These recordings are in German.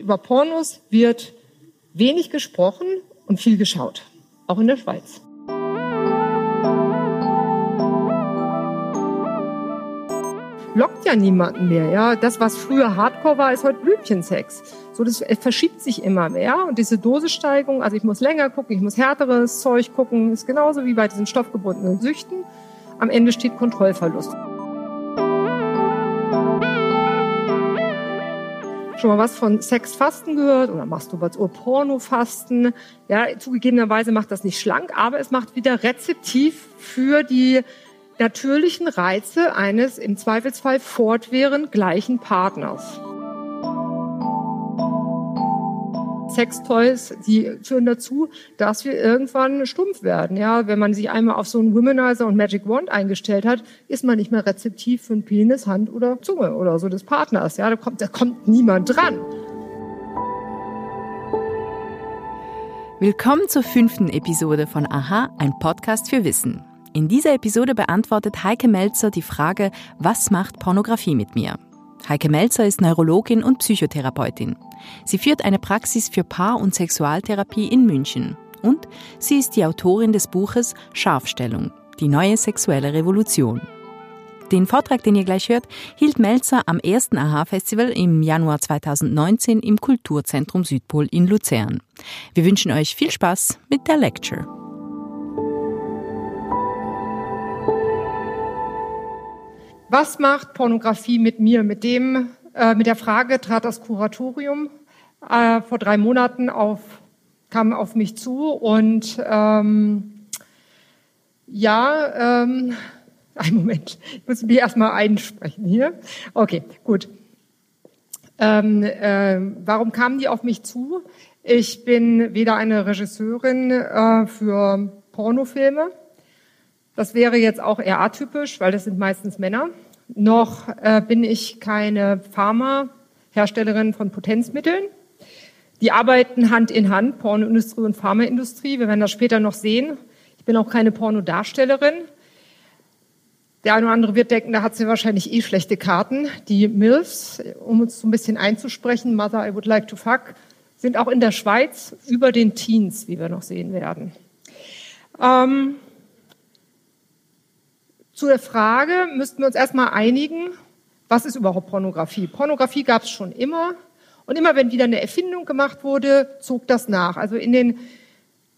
Über Pornos wird wenig gesprochen und viel geschaut, auch in der Schweiz. lockt ja niemanden mehr. Ja, das, was früher Hardcore war, ist heute Blümchensex. So, das verschiebt sich immer mehr und diese Dosissteigung, also ich muss länger gucken, ich muss härteres Zeug gucken, ist genauso wie bei diesen stoffgebundenen Süchten. Am Ende steht Kontrollverlust. Schon mal was von Sexfasten gehört oder Masturbation, Pornofasten. Ja, zugegebenerweise macht das nicht schlank, aber es macht wieder rezeptiv für die natürlichen Reize eines im Zweifelsfall fortwährend gleichen Partners. Sextoys, die führen dazu, dass wir irgendwann stumpf werden. Ja, wenn man sich einmal auf so einen Womanizer und Magic Wand eingestellt hat, ist man nicht mehr rezeptiv für einen Penis, Hand oder Zunge oder so des Partners. Ja, da kommt, da kommt niemand dran. Willkommen zur fünften Episode von Aha, ein Podcast für Wissen. In dieser Episode beantwortet Heike Melzer die Frage, was macht Pornografie mit mir? Heike Melzer ist Neurologin und Psychotherapeutin. Sie führt eine Praxis für Paar- und Sexualtherapie in München. Und sie ist die Autorin des Buches Scharfstellung, die neue sexuelle Revolution. Den Vortrag, den ihr gleich hört, hielt Melzer am ersten AHA-Festival im Januar 2019 im Kulturzentrum Südpol in Luzern. Wir wünschen euch viel Spaß mit der Lecture. Was macht Pornografie mit mir? Mit dem, äh, mit der Frage trat das Kuratorium äh, vor drei Monaten auf, kam auf mich zu und ähm, ja, ähm, einen Moment, ich muss mich erstmal einsprechen hier. Okay, gut. Ähm, äh, warum kamen die auf mich zu? Ich bin weder eine Regisseurin äh, für Pornofilme, das wäre jetzt auch eher atypisch, weil das sind meistens Männer. Noch äh, bin ich keine Pharmaherstellerin von Potenzmitteln. Die arbeiten Hand in Hand, Pornoindustrie und Pharmaindustrie. Wir werden das später noch sehen. Ich bin auch keine Pornodarstellerin. Der eine oder andere wird denken, da hat sie wahrscheinlich eh schlechte Karten. Die MILFs, um uns so ein bisschen einzusprechen, Mother I Would Like to Fuck, sind auch in der Schweiz über den Teens, wie wir noch sehen werden. Ähm, zu der Frage müssten wir uns erstmal einigen, was ist überhaupt Pornografie? Pornografie gab es schon immer. Und immer wenn wieder eine Erfindung gemacht wurde, zog das nach. Also in den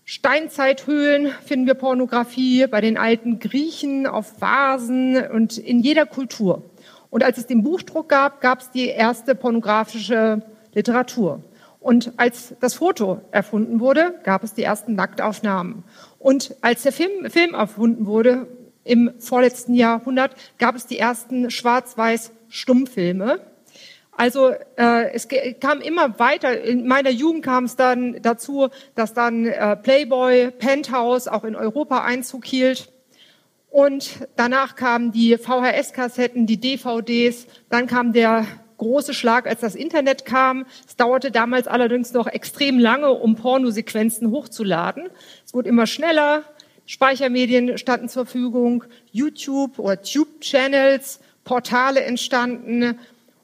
Steinzeithöhlen finden wir Pornografie, bei den alten Griechen auf Vasen und in jeder Kultur. Und als es den Buchdruck gab, gab es die erste pornografische Literatur. Und als das Foto erfunden wurde, gab es die ersten Nacktaufnahmen. Und als der Film, Film erfunden wurde, im vorletzten Jahrhundert gab es die ersten Schwarz-Weiß-Stummfilme. Also äh, es kam immer weiter. In meiner Jugend kam es dann dazu, dass dann äh, Playboy, Penthouse auch in Europa Einzug hielt. Und danach kamen die VHS-Kassetten, die DVDs. Dann kam der große Schlag, als das Internet kam. Es dauerte damals allerdings noch extrem lange, um Pornosequenzen hochzuladen. Es wurde immer schneller. Speichermedien standen zur Verfügung, YouTube oder Tube-Channels, Portale entstanden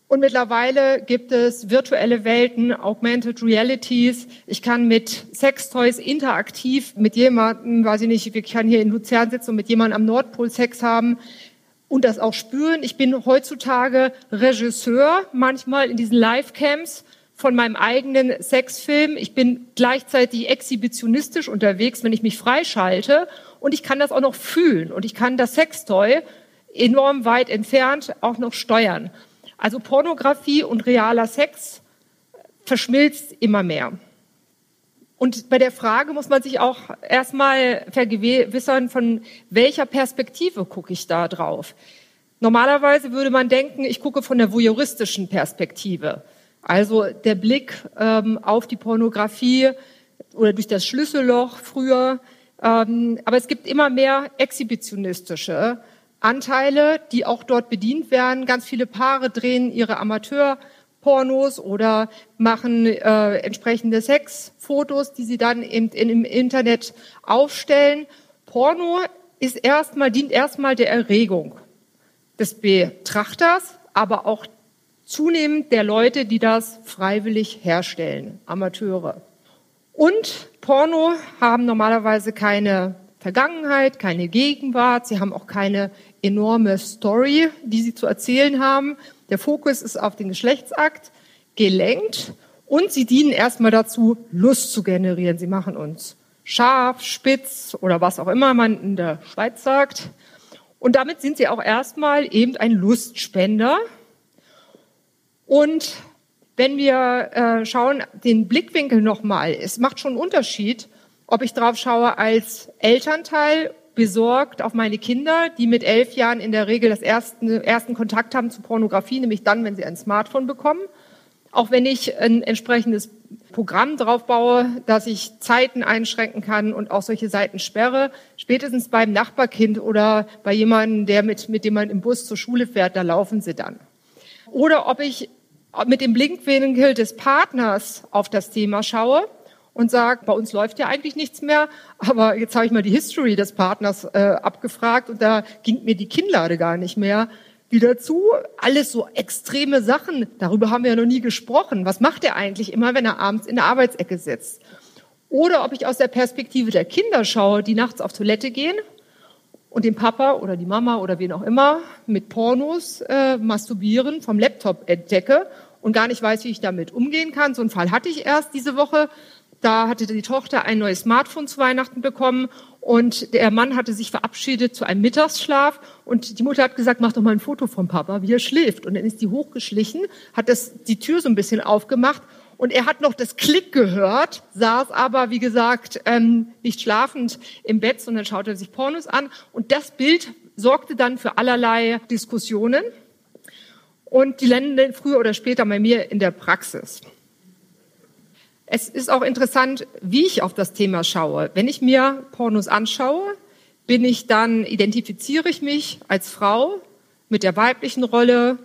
und mittlerweile gibt es virtuelle Welten, Augmented Realities. Ich kann mit Sextoys interaktiv mit jemandem, weiß ich nicht, ich kann hier in Luzern sitzen und mit jemandem am Nordpol Sex haben und das auch spüren. Ich bin heutzutage Regisseur, manchmal in diesen Live-Camps von meinem eigenen Sexfilm. Ich bin gleichzeitig exhibitionistisch unterwegs, wenn ich mich freischalte. Und ich kann das auch noch fühlen. Und ich kann das Sextoy enorm weit entfernt auch noch steuern. Also Pornografie und realer Sex verschmilzt immer mehr. Und bei der Frage muss man sich auch erstmal vergewissern, von welcher Perspektive gucke ich da drauf. Normalerweise würde man denken, ich gucke von der voyeuristischen Perspektive. Also der Blick ähm, auf die Pornografie oder durch das Schlüsselloch früher. Ähm, aber es gibt immer mehr exhibitionistische Anteile, die auch dort bedient werden. Ganz viele Paare drehen ihre Amateurpornos oder machen äh, entsprechende Sexfotos, die sie dann im, im Internet aufstellen. Porno ist erstmal, dient erstmal der Erregung des Betrachters, aber auch zunehmend der Leute, die das freiwillig herstellen, Amateure. Und Porno haben normalerweise keine Vergangenheit, keine Gegenwart, sie haben auch keine enorme Story, die sie zu erzählen haben. Der Fokus ist auf den Geschlechtsakt gelenkt und sie dienen erstmal dazu, Lust zu generieren. Sie machen uns scharf, spitz oder was auch immer man in der Schweiz sagt. Und damit sind sie auch erstmal eben ein Lustspender. Und wenn wir äh, schauen, den Blickwinkel nochmal, es macht schon einen Unterschied, ob ich drauf schaue als Elternteil besorgt auf meine Kinder, die mit elf Jahren in der Regel das ersten, ersten Kontakt haben zu Pornografie, nämlich dann, wenn sie ein Smartphone bekommen. Auch wenn ich ein entsprechendes Programm drauf baue, dass ich Zeiten einschränken kann und auch solche Seiten sperre, spätestens beim Nachbarkind oder bei jemandem, der mit, mit dem man im Bus zur Schule fährt, da laufen sie dann. Oder ob ich mit dem Blinkwinkel des Partners auf das Thema schaue und sagt, bei uns läuft ja eigentlich nichts mehr, aber jetzt habe ich mal die History des Partners äh, abgefragt und da ging mir die Kinnlade gar nicht mehr wieder zu. Alles so extreme Sachen, darüber haben wir ja noch nie gesprochen. Was macht er eigentlich immer, wenn er abends in der Arbeitsecke sitzt? Oder ob ich aus der Perspektive der Kinder schaue, die nachts auf Toilette gehen und den Papa oder die Mama oder wen auch immer mit Pornos äh, masturbieren, vom Laptop entdecke und gar nicht weiß, wie ich damit umgehen kann. So einen Fall hatte ich erst diese Woche. Da hatte die Tochter ein neues Smartphone zu Weihnachten bekommen und der Mann hatte sich verabschiedet zu einem Mittagsschlaf und die Mutter hat gesagt, mach doch mal ein Foto vom Papa, wie er schläft. Und dann ist die hochgeschlichen, hat das, die Tür so ein bisschen aufgemacht und er hat noch das Klick gehört, saß aber, wie gesagt, ähm, nicht schlafend im Bett, sondern schaute sich Pornos an. Und das Bild sorgte dann für allerlei Diskussionen. Und die landen früher oder später bei mir in der Praxis. Es ist auch interessant, wie ich auf das Thema schaue. Wenn ich mir Pornos anschaue, bin ich dann, identifiziere ich mich als Frau mit der weiblichen Rolle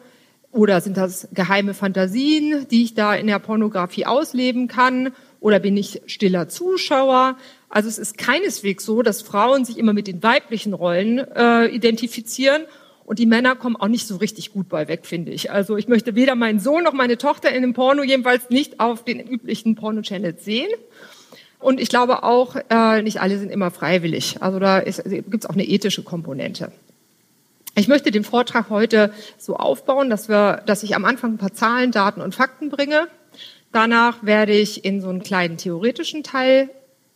oder sind das geheime Fantasien, die ich da in der Pornografie ausleben kann oder bin ich stiller Zuschauer? Also es ist keineswegs so, dass Frauen sich immer mit den weiblichen Rollen äh, identifizieren und die Männer kommen auch nicht so richtig gut bei weg, finde ich. Also ich möchte weder meinen Sohn noch meine Tochter in einem Porno jedenfalls nicht auf den üblichen Porno-Channels sehen. Und ich glaube auch, äh, nicht alle sind immer freiwillig. Also da gibt es auch eine ethische Komponente. Ich möchte den Vortrag heute so aufbauen, dass, wir, dass ich am Anfang ein paar Zahlen, Daten und Fakten bringe. Danach werde ich in so einen kleinen theoretischen Teil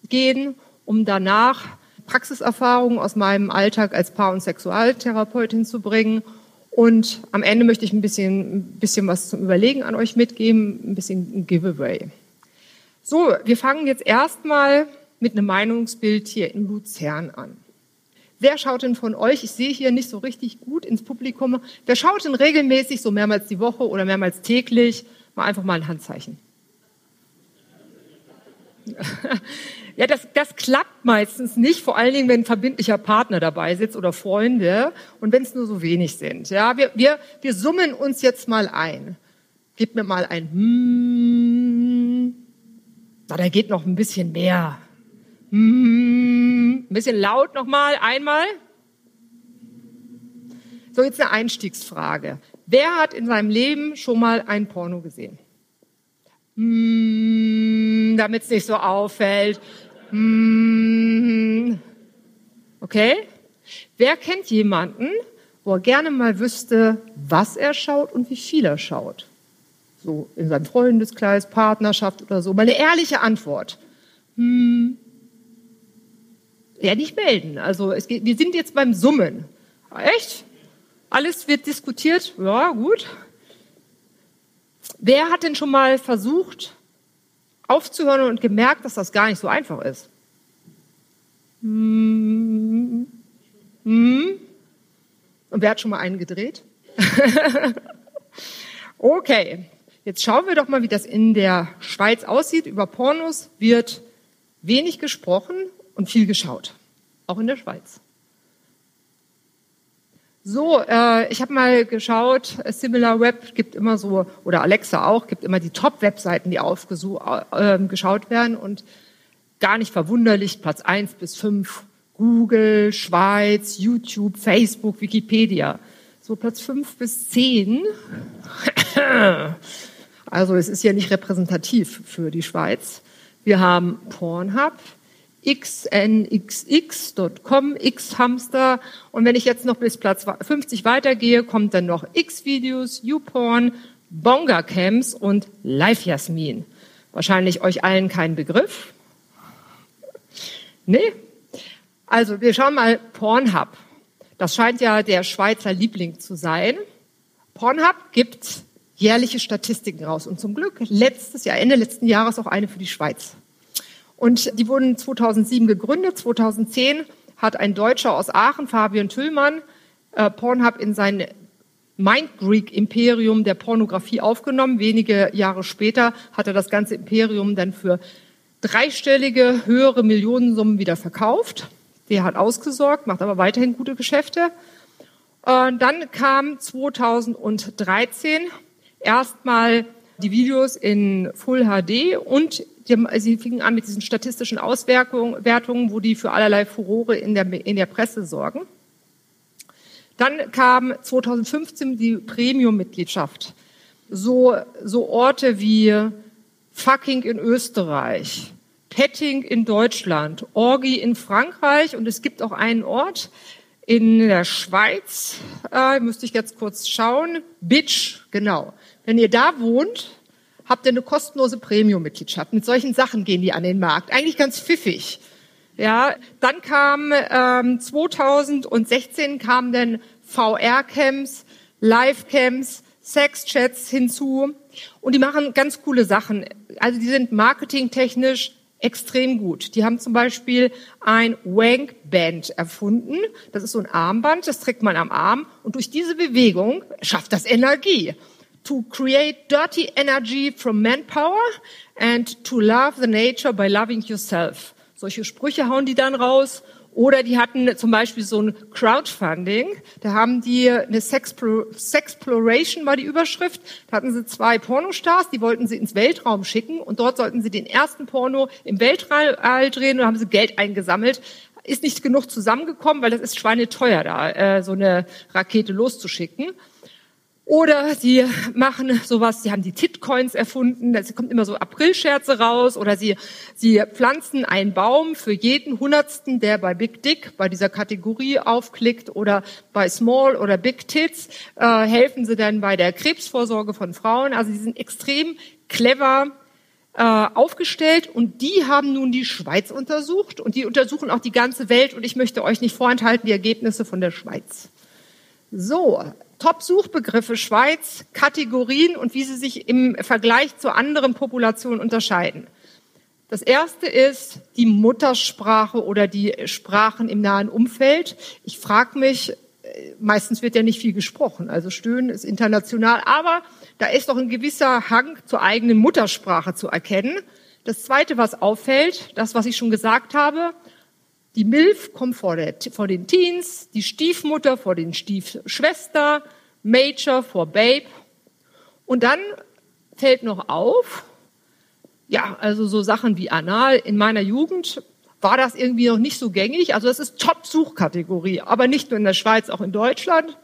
gehen, um danach Praxiserfahrungen aus meinem Alltag als Paar- und Sexualtherapeutin zu bringen. Und am Ende möchte ich ein bisschen, ein bisschen was zum Überlegen an euch mitgeben, ein bisschen ein Giveaway. So, wir fangen jetzt erstmal mit einem Meinungsbild hier in Luzern an. Wer schaut denn von euch, ich sehe hier nicht so richtig gut ins Publikum, wer schaut denn regelmäßig, so mehrmals die Woche oder mehrmals täglich, mal einfach mal ein Handzeichen? Ja, das, das klappt meistens nicht, vor allen Dingen, wenn ein verbindlicher Partner dabei sitzt oder Freunde und wenn es nur so wenig sind. Ja, wir, wir, wir summen uns jetzt mal ein. Gib mir mal ein Hm. Na, da geht noch ein bisschen mehr. Hm. Ein bisschen laut nochmal, einmal. So, jetzt eine Einstiegsfrage. Wer hat in seinem Leben schon mal ein Porno gesehen? Hm, Damit es nicht so auffällt. Hm. Okay? Wer kennt jemanden, wo er gerne mal wüsste, was er schaut und wie viel er schaut? So in seinem Freundeskreis, Partnerschaft oder so. Mal eine ehrliche Antwort. Hm. Ja, nicht melden. Also es geht, wir sind jetzt beim Summen. Echt? Alles wird diskutiert? Ja, gut. Wer hat denn schon mal versucht, aufzuhören und gemerkt, dass das gar nicht so einfach ist. Hm. Hm. Und wer hat schon mal einen gedreht? okay, jetzt schauen wir doch mal, wie das in der Schweiz aussieht. Über Pornos wird wenig gesprochen und viel geschaut, auch in der Schweiz. So, äh, ich habe mal geschaut, SimilarWeb gibt immer so, oder Alexa auch, gibt immer die Top-Webseiten, die aufgeschaut äh, werden und gar nicht verwunderlich, Platz eins bis fünf Google, Schweiz, YouTube, Facebook, Wikipedia. so Platz 5 bis 10. Also es ist ja nicht repräsentativ für die Schweiz. Wir haben Pornhub, xnxx.com, xhamster und wenn ich jetzt noch bis Platz 50 weitergehe, kommt dann noch xvideos, YouPorn, Bonga Camps und Live Jasmin. Wahrscheinlich euch allen kein Begriff. Nee? Also wir schauen mal Pornhub. Das scheint ja der Schweizer Liebling zu sein. Pornhub gibt jährliche Statistiken raus und zum Glück letztes Jahr, Ende letzten Jahres auch eine für die Schweiz. Und die wurden 2007 gegründet. 2010 hat ein Deutscher aus Aachen, Fabian Tüllmann, äh, Pornhub in sein Mindgreek-Imperium der Pornografie aufgenommen. Wenige Jahre später hat er das ganze Imperium dann für dreistellige, höhere Millionensummen wieder verkauft. Der hat ausgesorgt, macht aber weiterhin gute Geschäfte. Und dann kam 2013 erstmal die Videos in Full HD und die, sie fingen an mit diesen statistischen Auswertungen, wo die für allerlei Furore in der, in der Presse sorgen. Dann kam 2015 die Premium-Mitgliedschaft. So, so Orte wie Fucking in Österreich, Petting in Deutschland, Orgi in Frankreich und es gibt auch einen Ort in der Schweiz, äh, müsste ich jetzt kurz schauen, Bitch, genau. Wenn ihr da wohnt, habt ihr eine kostenlose Premium-Mitgliedschaft. Mit solchen Sachen gehen die an den Markt. Eigentlich ganz pfiffig. Ja, dann kam ähm, 2016 kamen dann VR-Camps, Live-Camps, Sex-Chats hinzu und die machen ganz coole Sachen. Also die sind marketingtechnisch extrem gut. Die haben zum Beispiel ein Wank Band erfunden. Das ist so ein Armband, das trägt man am Arm und durch diese Bewegung schafft das Energie. To create dirty energy from manpower and to love the nature by loving yourself. Solche Sprüche hauen die dann raus. Oder die hatten zum Beispiel so ein Crowdfunding. Da haben die eine Sexploration war die Überschrift. Da hatten sie zwei Pornostars, die wollten sie ins Weltraum schicken und dort sollten sie den ersten Porno im Weltall drehen und haben sie Geld eingesammelt. Ist nicht genug zusammengekommen, weil das ist schweineteuer da, äh, so eine Rakete loszuschicken. Oder sie machen sowas, sie haben die Titcoins erfunden, da kommt immer so Aprilscherze raus. Oder sie, sie pflanzen einen Baum für jeden Hundertsten, der bei Big Dick, bei dieser Kategorie aufklickt oder bei Small oder Big Tits, äh, helfen sie dann bei der Krebsvorsorge von Frauen. Also sie sind extrem clever äh, aufgestellt und die haben nun die Schweiz untersucht und die untersuchen auch die ganze Welt und ich möchte euch nicht vorenthalten die Ergebnisse von der Schweiz. So, Top-Suchbegriffe Schweiz, Kategorien und wie sie sich im Vergleich zu anderen Populationen unterscheiden. Das erste ist die Muttersprache oder die Sprachen im nahen Umfeld. Ich frage mich, äh, meistens wird ja nicht viel gesprochen, also Stöhnen ist international, aber da ist doch ein gewisser Hang zur eigenen Muttersprache zu erkennen. Das zweite, was auffällt, das, was ich schon gesagt habe, die Milf kommt vor, der, vor den Teens, die Stiefmutter vor den Stiefschwester, Major vor Babe. Und dann fällt noch auf, ja, also so Sachen wie Anal. In meiner Jugend war das irgendwie noch nicht so gängig. Also das ist Top-Suchkategorie, aber nicht nur in der Schweiz, auch in Deutschland.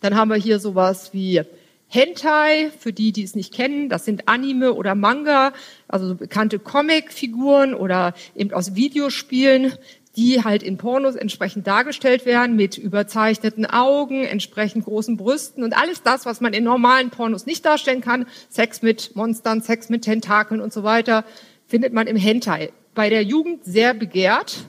Dann haben wir hier sowas wie Hentai, für die, die es nicht kennen, das sind Anime oder Manga, also so bekannte Comic-Figuren oder eben aus Videospielen, die halt in Pornos entsprechend dargestellt werden, mit überzeichneten Augen, entsprechend großen Brüsten und alles das, was man in normalen Pornos nicht darstellen kann, Sex mit Monstern, Sex mit Tentakeln und so weiter, findet man im Hentai. Bei der Jugend sehr begehrt,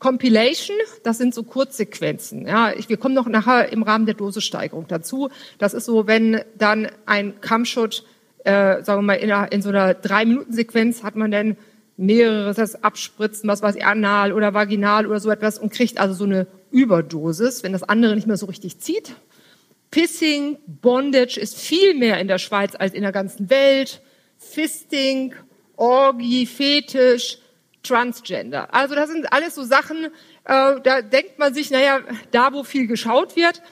Compilation, das sind so Kurzsequenzen. Ja, ich, wir kommen noch nachher im Rahmen der Dosissteigerung dazu. Das ist so, wenn dann ein Kammshot, äh, sagen wir mal, in, einer, in so einer Drei-Minuten-Sequenz hat man dann mehrere das Abspritzen, was weiß ich, anal oder vaginal oder so etwas und kriegt also so eine Überdosis, wenn das andere nicht mehr so richtig zieht. Pissing, Bondage ist viel mehr in der Schweiz als in der ganzen Welt. Fisting, Orgie, Fetisch, Transgender. Also das sind alles so Sachen, äh, da denkt man sich, naja, da wo viel geschaut wird.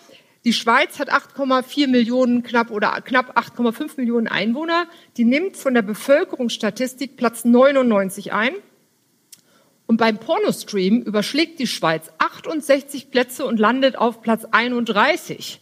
Die Schweiz hat 8,4 Millionen knapp oder knapp 8,5 Millionen Einwohner. Die nimmt von der Bevölkerungsstatistik Platz 99 ein. Und beim Pornostream überschlägt die Schweiz 68 Plätze und landet auf Platz 31.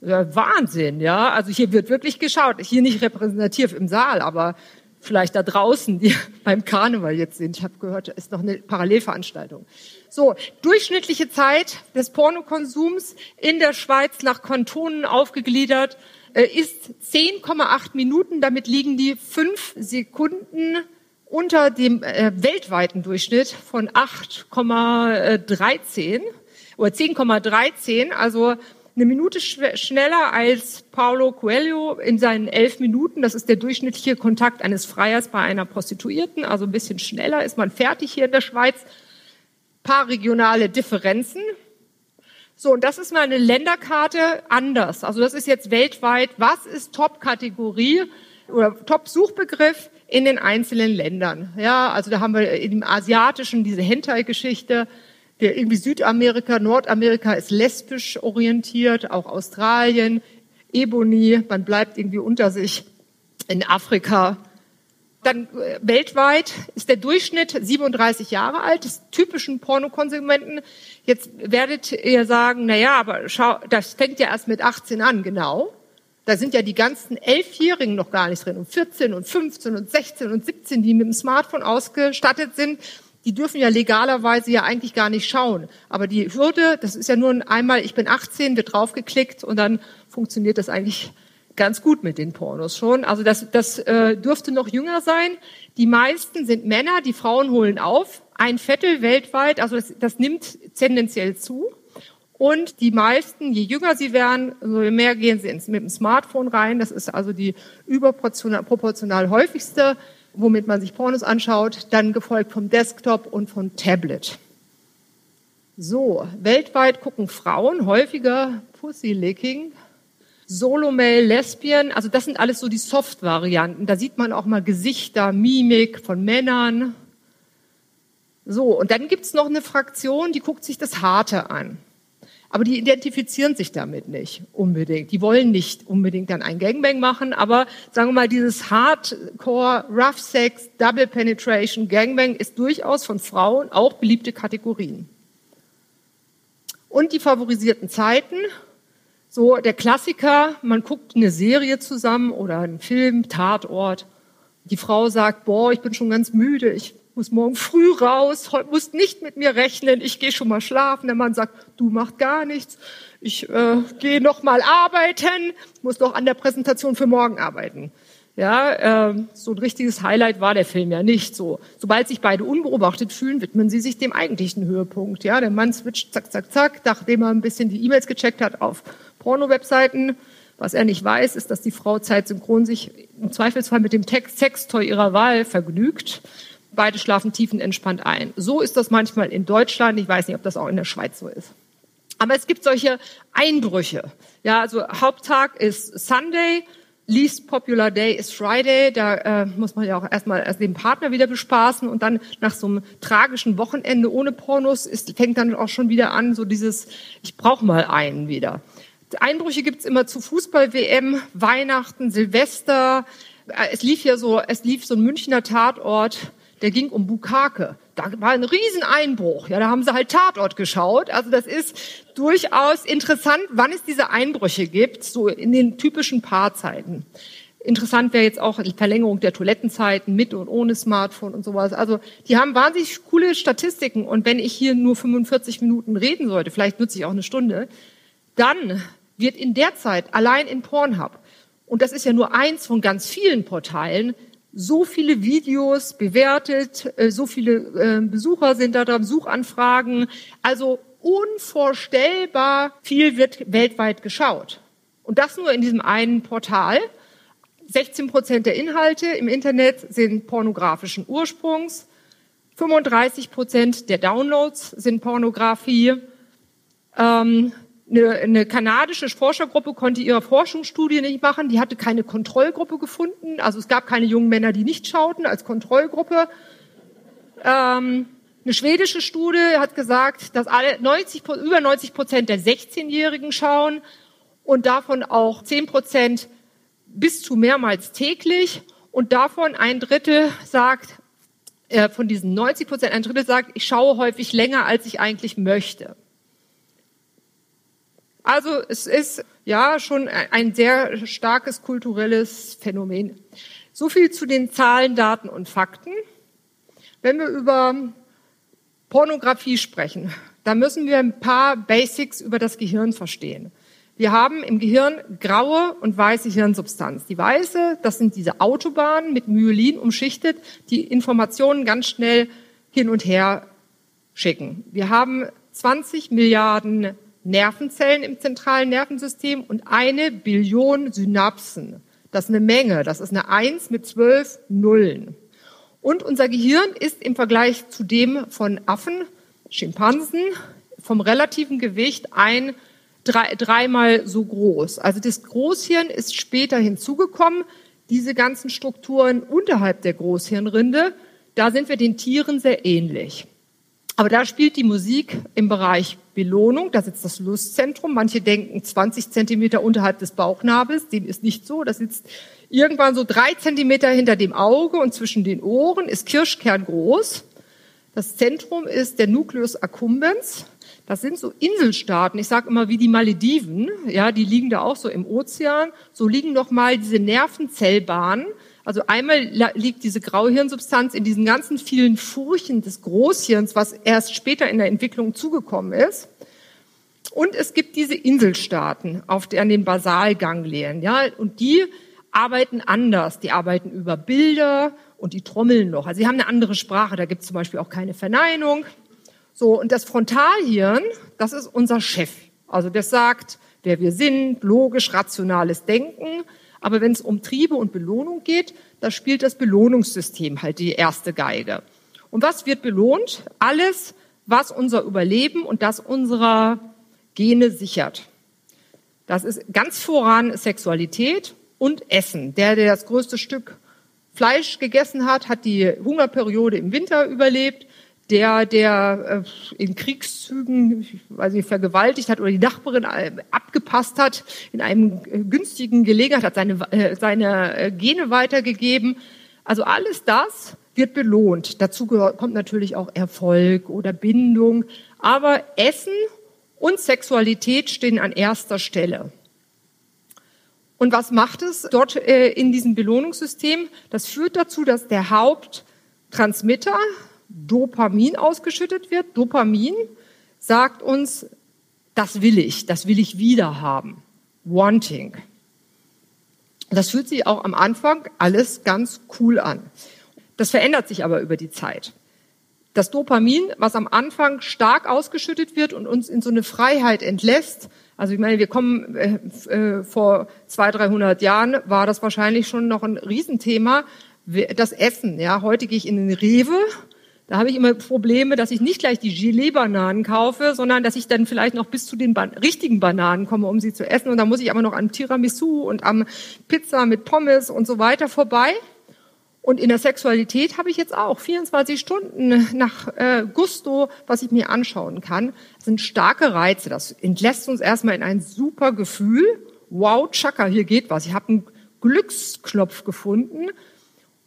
Ja, Wahnsinn, ja. Also hier wird wirklich geschaut. Hier nicht repräsentativ im Saal, aber vielleicht da draußen, die beim Karneval jetzt sind. Ich habe gehört, da ist noch eine Parallelveranstaltung. So, durchschnittliche Zeit des Pornokonsums in der Schweiz nach Kantonen aufgegliedert äh, ist 10,8 Minuten. Damit liegen die fünf Sekunden unter dem äh, weltweiten Durchschnitt von 8,13 oder 10,13. Also eine Minute schneller als Paulo Coelho in seinen elf Minuten. Das ist der durchschnittliche Kontakt eines Freiers bei einer Prostituierten. Also ein bisschen schneller ist man fertig hier in der Schweiz. Paar regionale Differenzen. So, und das ist mal eine Länderkarte anders. Also das ist jetzt weltweit. Was ist Top-Kategorie oder Top-Suchbegriff in den einzelnen Ländern? Ja, also da haben wir im Asiatischen diese Hentai-Geschichte der irgendwie Südamerika, Nordamerika ist lesbisch orientiert, auch Australien, Ebony, man bleibt irgendwie unter sich in Afrika. Dann äh, weltweit ist der Durchschnitt 37 Jahre alt, des typischen Pornokonsumenten. Jetzt werdet ihr sagen, na ja, aber schau, das fängt ja erst mit 18 an, genau. Da sind ja die ganzen Elfjährigen noch gar nicht drin und 14 und 15 und 16 und 17, die mit dem Smartphone ausgestattet sind die dürfen ja legalerweise ja eigentlich gar nicht schauen. Aber die Hürde, das ist ja nur einmal, ich bin 18, wird draufgeklickt und dann funktioniert das eigentlich ganz gut mit den Pornos schon. Also das, das äh, dürfte noch jünger sein. Die meisten sind Männer, die Frauen holen auf. Ein Viertel weltweit, also das, das nimmt tendenziell zu. Und die meisten, je jünger sie werden, umso mehr gehen sie ins, mit dem Smartphone rein. Das ist also die überproportional proportional häufigste womit man sich Pornos anschaut, dann gefolgt vom Desktop und vom Tablet. So, weltweit gucken Frauen häufiger Pussy-Licking, Solo-Male, Lesbien, also das sind alles so die Soft-Varianten. Da sieht man auch mal Gesichter, Mimik von Männern. So, und dann gibt's noch eine Fraktion, die guckt sich das Harte an. Aber die identifizieren sich damit nicht unbedingt. Die wollen nicht unbedingt dann ein Gangbang machen, aber sagen wir mal, dieses Hardcore, Rough Sex, Double Penetration, Gangbang ist durchaus von Frauen auch beliebte Kategorien. Und die favorisierten Zeiten, so der Klassiker, man guckt eine Serie zusammen oder einen Film, Tatort. Die Frau sagt, boah, ich bin schon ganz müde, ich muss morgen früh raus, musst nicht mit mir rechnen, ich gehe schon mal schlafen. Der Mann sagt, du machst gar nichts, ich äh, gehe noch mal arbeiten, muss doch an der Präsentation für morgen arbeiten. Ja, äh, so ein richtiges Highlight war der Film ja nicht. So, sobald sich beide unbeobachtet fühlen, widmen sie sich dem eigentlichen Höhepunkt. Ja, der Mann switcht zack, zack, zack, nachdem er ein bisschen die E-Mails gecheckt hat auf Porno-Webseiten. Was er nicht weiß, ist, dass die Frau zeitsynchron sich im Zweifelsfall mit dem Text Sextoy ihrer Wahl vergnügt beide schlafen tiefenentspannt ein. So ist das manchmal in Deutschland. Ich weiß nicht, ob das auch in der Schweiz so ist. Aber es gibt solche Einbrüche. Ja, also Haupttag ist Sunday, least popular day is Friday. Da äh, muss man ja auch erstmal erst den Partner wieder bespaßen und dann nach so einem tragischen Wochenende ohne Pornos ist, fängt dann auch schon wieder an, so dieses, ich brauche mal einen wieder. Einbrüche gibt's immer zu Fußball-WM, Weihnachten, Silvester. Äh, es lief ja so, es lief so ein Münchner Tatort der ging um Bukake. Da war ein Rieseneinbruch. Ja, da haben sie halt Tatort geschaut. Also das ist durchaus interessant, wann es diese Einbrüche gibt, so in den typischen Paarzeiten. Interessant wäre jetzt auch die Verlängerung der Toilettenzeiten mit und ohne Smartphone und sowas. Also die haben wahnsinnig coole Statistiken. Und wenn ich hier nur 45 Minuten reden sollte, vielleicht nutze ich auch eine Stunde, dann wird in der Zeit allein in Pornhub, und das ist ja nur eins von ganz vielen Portalen, so viele Videos bewertet, äh, so viele äh, Besucher sind da dran, Suchanfragen. Also unvorstellbar viel wird weltweit geschaut. Und das nur in diesem einen Portal. 16 Prozent der Inhalte im Internet sind pornografischen Ursprungs. 35 Prozent der Downloads sind Pornografie. Ähm, eine, eine kanadische Forschergruppe konnte ihre Forschungsstudie nicht machen. Die hatte keine Kontrollgruppe gefunden. Also es gab keine jungen Männer, die nicht schauten als Kontrollgruppe. Ähm, eine schwedische Studie hat gesagt, dass alle 90, über 90 Prozent der 16-Jährigen schauen und davon auch 10 Prozent bis zu mehrmals täglich und davon ein Drittel sagt, äh, von diesen 90 Prozent, ein Drittel sagt, ich schaue häufig länger, als ich eigentlich möchte. Also es ist ja schon ein sehr starkes kulturelles Phänomen. So viel zu den Zahlen, Daten und Fakten. Wenn wir über Pornografie sprechen, dann müssen wir ein paar Basics über das Gehirn verstehen. Wir haben im Gehirn graue und weiße Hirnsubstanz. Die weiße, das sind diese Autobahnen mit Myelin umschichtet, die Informationen ganz schnell hin und her schicken. Wir haben 20 Milliarden Nervenzellen im zentralen Nervensystem und eine Billion Synapsen. Das ist eine Menge. Das ist eine Eins mit zwölf Nullen. Und unser Gehirn ist im Vergleich zu dem von Affen, Schimpansen, vom relativen Gewicht ein drei, dreimal so groß. Also das Großhirn ist später hinzugekommen. Diese ganzen Strukturen unterhalb der Großhirnrinde, da sind wir den Tieren sehr ähnlich. Aber da spielt die Musik im Bereich Belohnung. Da sitzt das Lustzentrum. Manche denken 20 Zentimeter unterhalb des Bauchnabels. Dem ist nicht so. Das sitzt irgendwann so drei Zentimeter hinter dem Auge und zwischen den Ohren ist Kirschkern groß. Das Zentrum ist der Nucleus accumbens. Das sind so Inselstaaten. Ich sage immer wie die Malediven. Ja, die liegen da auch so im Ozean. So liegen noch mal diese Nervenzellbahnen also einmal liegt diese Grauhirnsubstanz in diesen ganzen vielen Furchen des Großhirns, was erst später in der Entwicklung zugekommen ist. Und es gibt diese Inselstaaten auf der, an den Basalganglien, ja, und die arbeiten anders. Die arbeiten über Bilder und die trommeln noch. Also sie haben eine andere Sprache. Da gibt es zum Beispiel auch keine Verneinung. So und das Frontalhirn, das ist unser Chef. Also das sagt, wer wir sind, logisch, rationales Denken. Aber wenn es um Triebe und Belohnung geht, da spielt das Belohnungssystem halt die erste Geige. Und was wird belohnt? Alles, was unser Überleben und das unserer Gene sichert. Das ist ganz voran Sexualität und Essen. Der, der das größte Stück Fleisch gegessen hat, hat die Hungerperiode im Winter überlebt der, der äh, in Kriegszügen, weiß ich, vergewaltigt hat oder die Nachbarin äh, abgepasst hat, in einem günstigen Gelegenheit hat seine, äh, seine äh, Gene weitergegeben. Also alles das wird belohnt. Dazu kommt natürlich auch Erfolg oder Bindung. Aber Essen und Sexualität stehen an erster Stelle. Und was macht es dort äh, in diesem Belohnungssystem? Das führt dazu, dass der Haupttransmitter, Dopamin ausgeschüttet wird. Dopamin sagt uns, das will ich, das will ich wieder haben. Wanting. Das fühlt sich auch am Anfang alles ganz cool an. Das verändert sich aber über die Zeit. Das Dopamin, was am Anfang stark ausgeschüttet wird und uns in so eine Freiheit entlässt, also ich meine, wir kommen äh, äh, vor 200, 300 Jahren war das wahrscheinlich schon noch ein Riesenthema. Das Essen, ja, heute gehe ich in den Rewe da habe ich immer Probleme, dass ich nicht gleich die Gelee-Bananen kaufe, sondern dass ich dann vielleicht noch bis zu den ba richtigen Bananen komme, um sie zu essen. Und dann muss ich aber noch am Tiramisu und am Pizza mit Pommes und so weiter vorbei. Und in der Sexualität habe ich jetzt auch 24 Stunden nach äh, Gusto, was ich mir anschauen kann. Das sind starke Reize. Das entlässt uns erstmal in ein super Gefühl. Wow, Chaka, hier geht was. Ich habe einen Glücksknopf gefunden.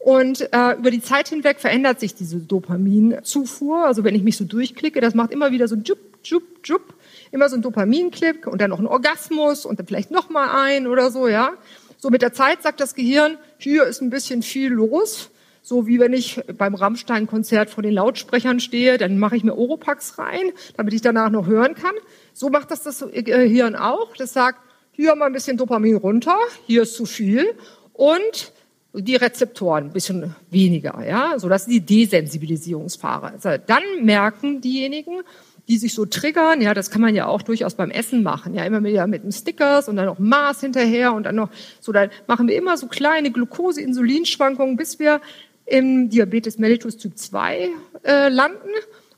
Und äh, über die Zeit hinweg verändert sich diese Dopaminzufuhr. Also wenn ich mich so durchklicke, das macht immer wieder so jup, jup, jup, immer so ein Dopaminklick und dann noch ein Orgasmus und dann vielleicht noch mal ein oder so, ja. So mit der Zeit sagt das Gehirn, hier ist ein bisschen viel los. So wie wenn ich beim Rammstein-Konzert vor den Lautsprechern stehe, dann mache ich mir Oropax rein, damit ich danach noch hören kann. So macht das das Hirn auch. Das sagt, hier mal ein bisschen Dopamin runter, hier ist zu viel und die Rezeptoren ein bisschen weniger, ja, so dass die Desensibilisierungsphase. Also dann merken diejenigen, die sich so triggern, ja, das kann man ja auch durchaus beim Essen machen, ja, immer wieder mit einem Stickers und dann noch Maß hinterher und dann noch, so dann machen wir immer so kleine Glucose-Insulinschwankungen, bis wir im Diabetes mellitus Typ 2 äh, landen.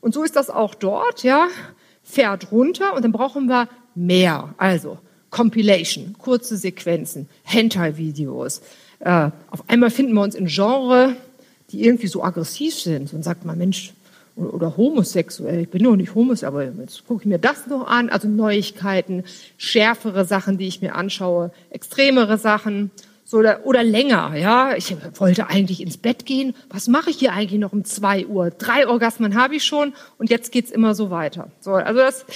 Und so ist das auch dort, ja, fährt runter und dann brauchen wir mehr, also Compilation, kurze Sequenzen, Hentai-Videos, äh, auf einmal finden wir uns in Genre, die irgendwie so aggressiv sind und sagt man, Mensch, oder, oder homosexuell, ich bin doch nicht homosexuell, aber jetzt gucke ich mir das noch an, also Neuigkeiten, schärfere Sachen, die ich mir anschaue, extremere Sachen. So, oder, oder länger, ja. Ich wollte eigentlich ins Bett gehen. Was mache ich hier eigentlich noch um zwei Uhr? Drei Orgasmen habe ich schon und jetzt geht's immer so weiter. So, also das,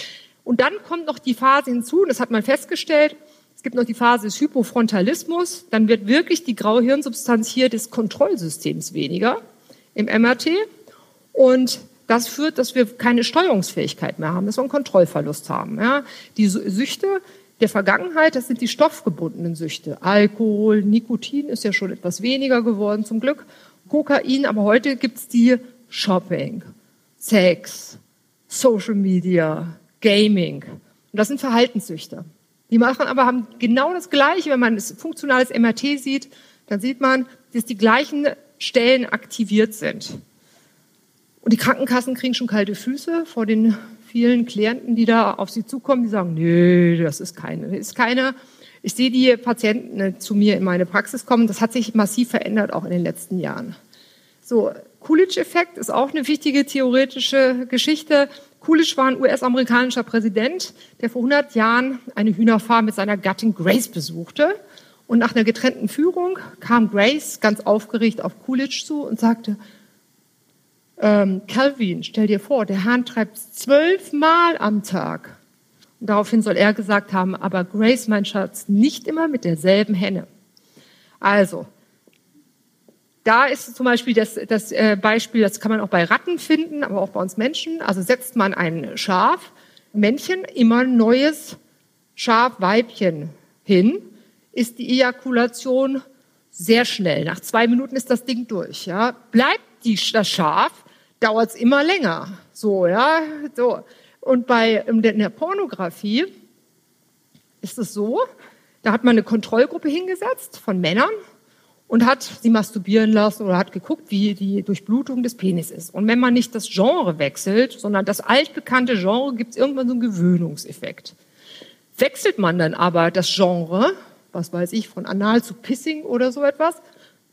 und dann kommt noch die Phase hinzu, und das hat man festgestellt, es gibt noch die Phase des Hypofrontalismus, dann wird wirklich die graue Hirnsubstanz hier des Kontrollsystems weniger im MRT und das führt, dass wir keine Steuerungsfähigkeit mehr haben, dass wir einen Kontrollverlust haben. Ja. Die Süchte der Vergangenheit, das sind die stoffgebundenen Süchte. Alkohol, Nikotin ist ja schon etwas weniger geworden zum Glück. Kokain, aber heute gibt's die Shopping, Sex, Social Media, Gaming. Und das sind Verhaltenssüchte. Die machen aber haben genau das Gleiche. Wenn man ein funktionales MRT sieht, dann sieht man, dass die gleichen Stellen aktiviert sind. Und die Krankenkassen kriegen schon kalte Füße vor den vielen Klienten, die da auf sie zukommen, die sagen, nee, das ist keine, das ist keine. Ich sehe die Patienten zu mir in meine Praxis kommen. Das hat sich massiv verändert, auch in den letzten Jahren. So, Coolidge-Effekt ist auch eine wichtige theoretische Geschichte. Coolidge war ein US-amerikanischer Präsident, der vor 100 Jahren eine Hühnerfarm mit seiner Gattin Grace besuchte. Und nach einer getrennten Führung kam Grace ganz aufgeregt auf Coolidge zu und sagte, ähm, Calvin, stell dir vor, der Hahn treibt zwölfmal am Tag. Und daraufhin soll er gesagt haben, aber Grace, mein Schatz, nicht immer mit derselben Henne. Also, da ist zum Beispiel das, das äh, Beispiel, das kann man auch bei Ratten finden, aber auch bei uns Menschen. Also setzt man ein Schaf, Männchen, immer ein neues Schafweibchen hin, ist die Ejakulation sehr schnell. Nach zwei Minuten ist das Ding durch. Ja. Bleibt die, das Schaf, dauert es immer länger. So, ja, so. Und bei in der Pornografie ist es so, da hat man eine Kontrollgruppe hingesetzt von Männern und hat sie masturbieren lassen oder hat geguckt, wie die Durchblutung des Penis ist. Und wenn man nicht das Genre wechselt, sondern das altbekannte Genre, gibt es irgendwann so einen Gewöhnungseffekt. Wechselt man dann aber das Genre, was weiß ich, von Anal zu Pissing oder so etwas,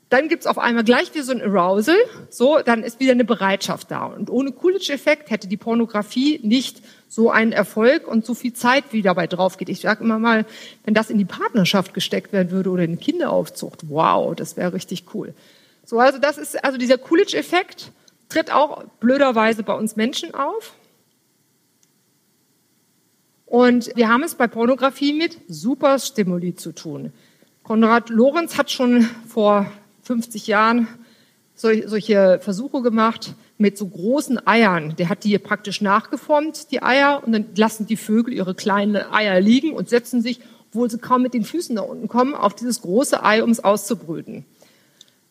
dann gibt's auf einmal gleich wie so ein Arousal, so, dann ist wieder eine Bereitschaft da. Und ohne Coolidge-Effekt hätte die Pornografie nicht so einen Erfolg und so viel Zeit, wie dabei drauf geht. Ich sage immer mal, wenn das in die Partnerschaft gesteckt werden würde oder in Kinderaufzucht, wow, das wäre richtig cool. So, also das ist, also dieser Coolidge-Effekt tritt auch blöderweise bei uns Menschen auf. Und wir haben es bei Pornografie mit Superstimuli zu tun. Konrad Lorenz hat schon vor 50 Jahren solche Versuche gemacht mit so großen Eiern. Der hat die praktisch nachgeformt, die Eier, und dann lassen die Vögel ihre kleinen Eier liegen und setzen sich, obwohl sie kaum mit den Füßen nach unten kommen, auf dieses große Ei, um es auszubrüten.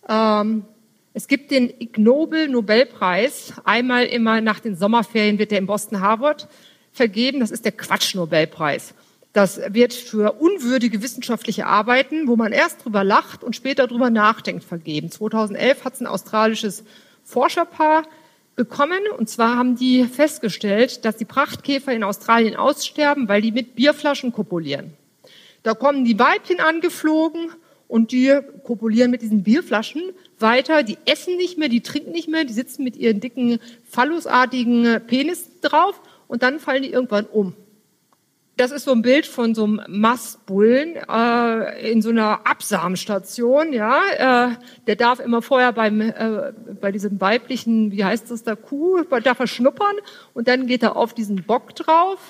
Ähm, es gibt den Ig Nobel Nobelpreis. Einmal immer nach den Sommerferien wird der in Boston Harvard vergeben. Das ist der Quatsch Nobelpreis. Das wird für unwürdige wissenschaftliche Arbeiten, wo man erst drüber lacht und später drüber nachdenkt, vergeben. 2011 hat es ein australisches Forscherpaar bekommen. Und zwar haben die festgestellt, dass die Prachtkäfer in Australien aussterben, weil die mit Bierflaschen kopulieren. Da kommen die Weibchen angeflogen und die kopulieren mit diesen Bierflaschen weiter. Die essen nicht mehr, die trinken nicht mehr, die sitzen mit ihren dicken, phallusartigen Penis drauf und dann fallen die irgendwann um. Das ist so ein Bild von so einem Mastbullen äh, in so einer Absamenstation. Ja, äh, der darf immer vorher beim äh, bei diesem weiblichen, wie heißt das da, Kuh, darf er schnuppern und dann geht er auf diesen Bock drauf.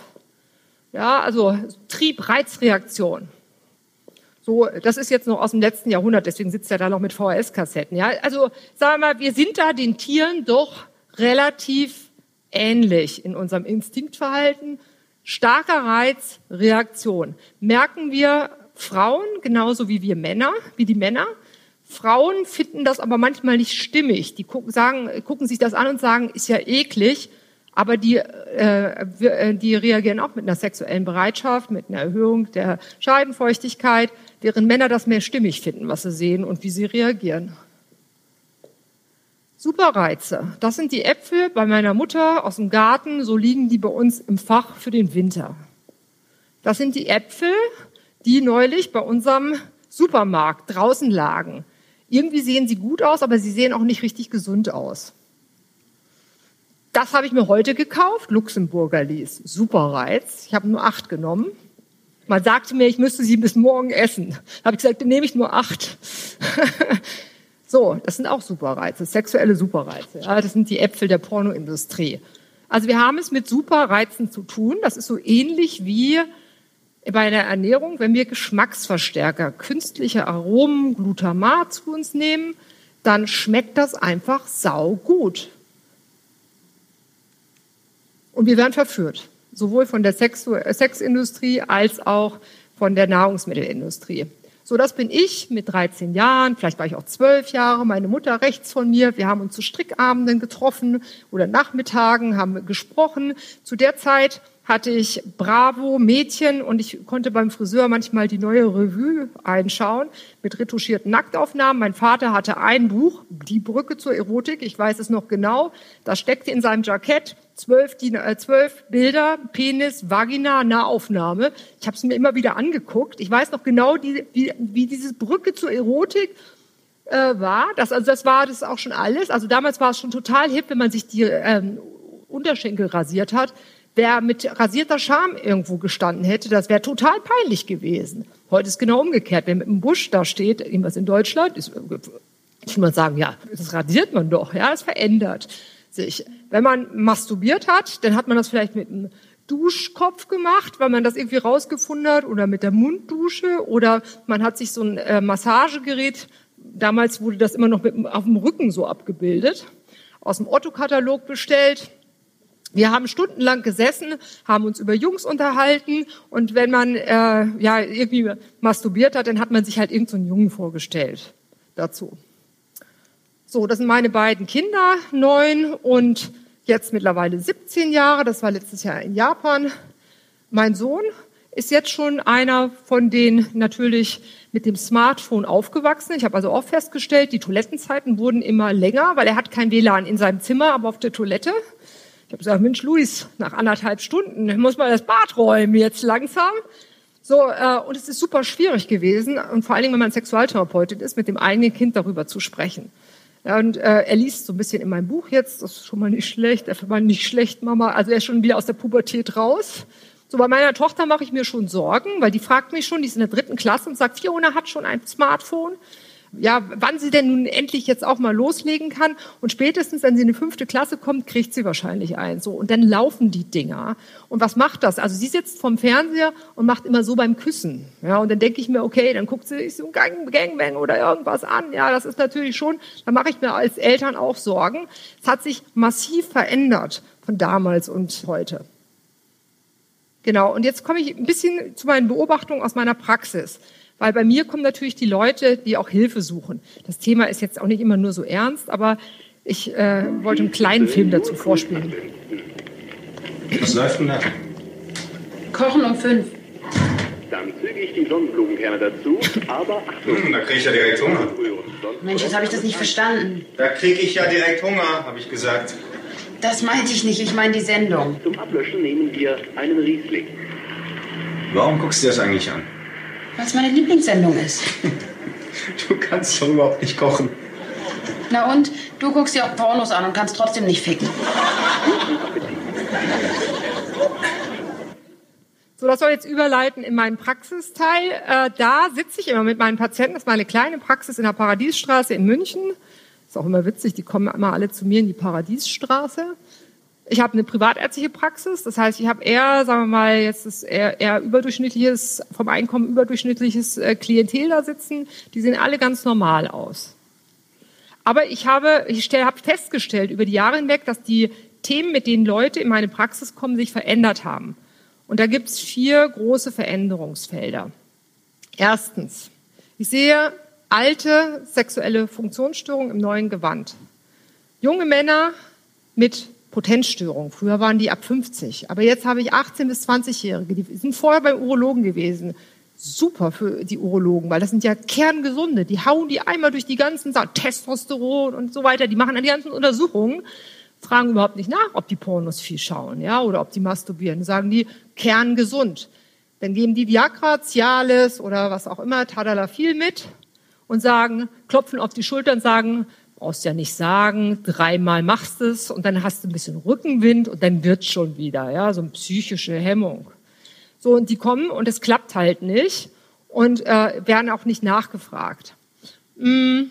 Ja, also Trieb-Reizreaktion. So, das ist jetzt noch aus dem letzten Jahrhundert, deswegen sitzt er da noch mit VHS-Kassetten. Ja, also sagen wir mal, wir sind da den Tieren doch relativ ähnlich in unserem Instinktverhalten Starker Reiz, Reaktion. Merken wir Frauen genauso wie wir Männer, wie die Männer. Frauen finden das aber manchmal nicht stimmig. Die gucken, sagen, gucken sich das an und sagen, ist ja eklig. Aber die, äh, äh, die reagieren auch mit einer sexuellen Bereitschaft, mit einer Erhöhung der Scheidenfeuchtigkeit, während Männer das mehr stimmig finden, was sie sehen und wie sie reagieren. Superreize. Das sind die Äpfel bei meiner Mutter aus dem Garten. So liegen die bei uns im Fach für den Winter. Das sind die Äpfel, die neulich bei unserem Supermarkt draußen lagen. Irgendwie sehen sie gut aus, aber sie sehen auch nicht richtig gesund aus. Das habe ich mir heute gekauft, Luxemburger Lies. Superreiz. Ich habe nur acht genommen. Man sagte mir, ich müsste sie bis morgen essen. Da habe ich gesagt, dann nehme ich nur acht. so, das sind auch Superreize, sexuelle Superreize. Ja, das sind die Äpfel der Pornoindustrie. Also wir haben es mit Superreizen zu tun. Das ist so ähnlich wie bei der Ernährung, wenn wir Geschmacksverstärker, künstliche Aromen, Glutamat zu uns nehmen, dann schmeckt das einfach sau gut. Und wir werden verführt, sowohl von der Sexindustrie als auch von der Nahrungsmittelindustrie. So, das bin ich mit 13 Jahren, vielleicht war ich auch 12 Jahre, meine Mutter rechts von mir. Wir haben uns zu Strickabenden getroffen oder Nachmittagen, haben gesprochen. Zu der Zeit hatte ich Bravo Mädchen und ich konnte beim Friseur manchmal die neue Revue einschauen mit retuschierten Nacktaufnahmen. Mein Vater hatte ein Buch, Die Brücke zur Erotik, ich weiß es noch genau. Da steckte in seinem Jackett zwölf, die, äh, zwölf Bilder, Penis, Vagina, Nahaufnahme. Ich habe es mir immer wieder angeguckt. Ich weiß noch genau, die, wie, wie diese Brücke zur Erotik äh, war. Das, also das war das auch schon alles. Also damals war es schon total hip, wenn man sich die ähm, Unterschenkel rasiert hat. Wer mit rasierter Scham irgendwo gestanden hätte, das wäre total peinlich gewesen. Heute ist genau umgekehrt. Wer mit einem Busch da steht, irgendwas in Deutschland, ist, ich man sagen, ja, das rasiert man doch, ja, es verändert sich. Wenn man masturbiert hat, dann hat man das vielleicht mit einem Duschkopf gemacht, weil man das irgendwie rausgefunden hat, oder mit der Munddusche, oder man hat sich so ein äh, Massagegerät, damals wurde das immer noch mit, auf dem Rücken so abgebildet, aus dem Otto-Katalog bestellt, wir haben stundenlang gesessen, haben uns über Jungs unterhalten und wenn man äh, ja irgendwie masturbiert hat, dann hat man sich halt irgendeinen so Jungen vorgestellt dazu. So, das sind meine beiden Kinder, neun und jetzt mittlerweile 17 Jahre. Das war letztes Jahr in Japan. Mein Sohn ist jetzt schon einer von denen natürlich mit dem Smartphone aufgewachsen. Ich habe also auch festgestellt, die Toilettenzeiten wurden immer länger, weil er hat kein WLAN in seinem Zimmer, aber auf der Toilette. Ich habe gesagt, Mensch, Luis, nach anderthalb Stunden muss man das Bad räumen jetzt langsam. So, äh, und es ist super schwierig gewesen, und vor allen Dingen, wenn man Sexualtherapeutin ist, mit dem eigenen Kind darüber zu sprechen. Und äh, er liest so ein bisschen in meinem Buch jetzt, das ist schon mal nicht schlecht, er mal nicht schlecht, Mama. Also er ist schon wieder aus der Pubertät raus. So bei meiner Tochter mache ich mir schon Sorgen, weil die fragt mich schon, die ist in der dritten Klasse und sagt, Fiona hat schon ein Smartphone ja, wann sie denn nun endlich jetzt auch mal loslegen kann. Und spätestens, wenn sie in die fünfte Klasse kommt, kriegt sie wahrscheinlich ein. So. Und dann laufen die Dinger. Und was macht das? Also sie sitzt vom Fernseher und macht immer so beim Küssen. Ja, und dann denke ich mir, okay, dann guckt sie sich so ein Gang, Gangbang oder irgendwas an. Ja, das ist natürlich schon, da mache ich mir als Eltern auch Sorgen. Es hat sich massiv verändert von damals und heute. Genau. Und jetzt komme ich ein bisschen zu meinen Beobachtungen aus meiner Praxis. Weil bei mir kommen natürlich die Leute, die auch Hilfe suchen. Das Thema ist jetzt auch nicht immer nur so ernst, aber ich äh, wollte einen kleinen Film dazu vorspielen. Was läuft denn da? Kochen um fünf. Dann zügig die Sonnenblumenkerne dazu, aber Achtung. Hm, da kriege ich ja direkt Hunger. Mensch, jetzt habe ich das nicht verstanden. Da kriege ich ja direkt Hunger, habe ich gesagt. Das meinte ich nicht, ich meine die Sendung. Zum Ablöschen nehmen wir einen Riesling. Warum guckst du dir das eigentlich an? Weil es meine Lieblingssendung ist. Du kannst doch überhaupt nicht kochen. Na und? Du guckst dir auch Pornos an und kannst trotzdem nicht ficken. So, das soll jetzt überleiten in meinen Praxisteil. Äh, da sitze ich immer mit meinen Patienten. Das ist meine kleine Praxis in der Paradiesstraße in München. Ist auch immer witzig, die kommen immer alle zu mir in die Paradiesstraße. Ich habe eine privatärztliche Praxis, das heißt, ich habe eher, sagen wir mal, jetzt ist eher, eher überdurchschnittliches, vom Einkommen überdurchschnittliches äh, Klientel da sitzen. Die sehen alle ganz normal aus. Aber ich habe, ich habe festgestellt über die Jahre hinweg, dass die Themen, mit denen Leute in meine Praxis kommen, sich verändert haben. Und da gibt es vier große Veränderungsfelder. Erstens, ich sehe alte sexuelle Funktionsstörungen im neuen Gewand. Junge Männer mit Potenzstörung. Früher waren die ab 50. Aber jetzt habe ich 18- bis 20-Jährige, die sind vorher beim Urologen gewesen. Super für die Urologen, weil das sind ja Kerngesunde. Die hauen die einmal durch die ganzen Testosteron und so weiter. Die machen dann die ganzen Untersuchungen, fragen überhaupt nicht nach, ob die Pornos viel schauen, ja, oder ob die masturbieren. Sagen die kerngesund. Dann geben die Viagra, Cialis oder was auch immer, Tadalafil mit und sagen, klopfen auf die Schultern, sagen, brauchst ja nicht sagen, dreimal machst es und dann hast du ein bisschen Rückenwind und dann wird schon wieder, ja, so eine psychische Hemmung. So, und die kommen und es klappt halt nicht und äh, werden auch nicht nachgefragt. Mm.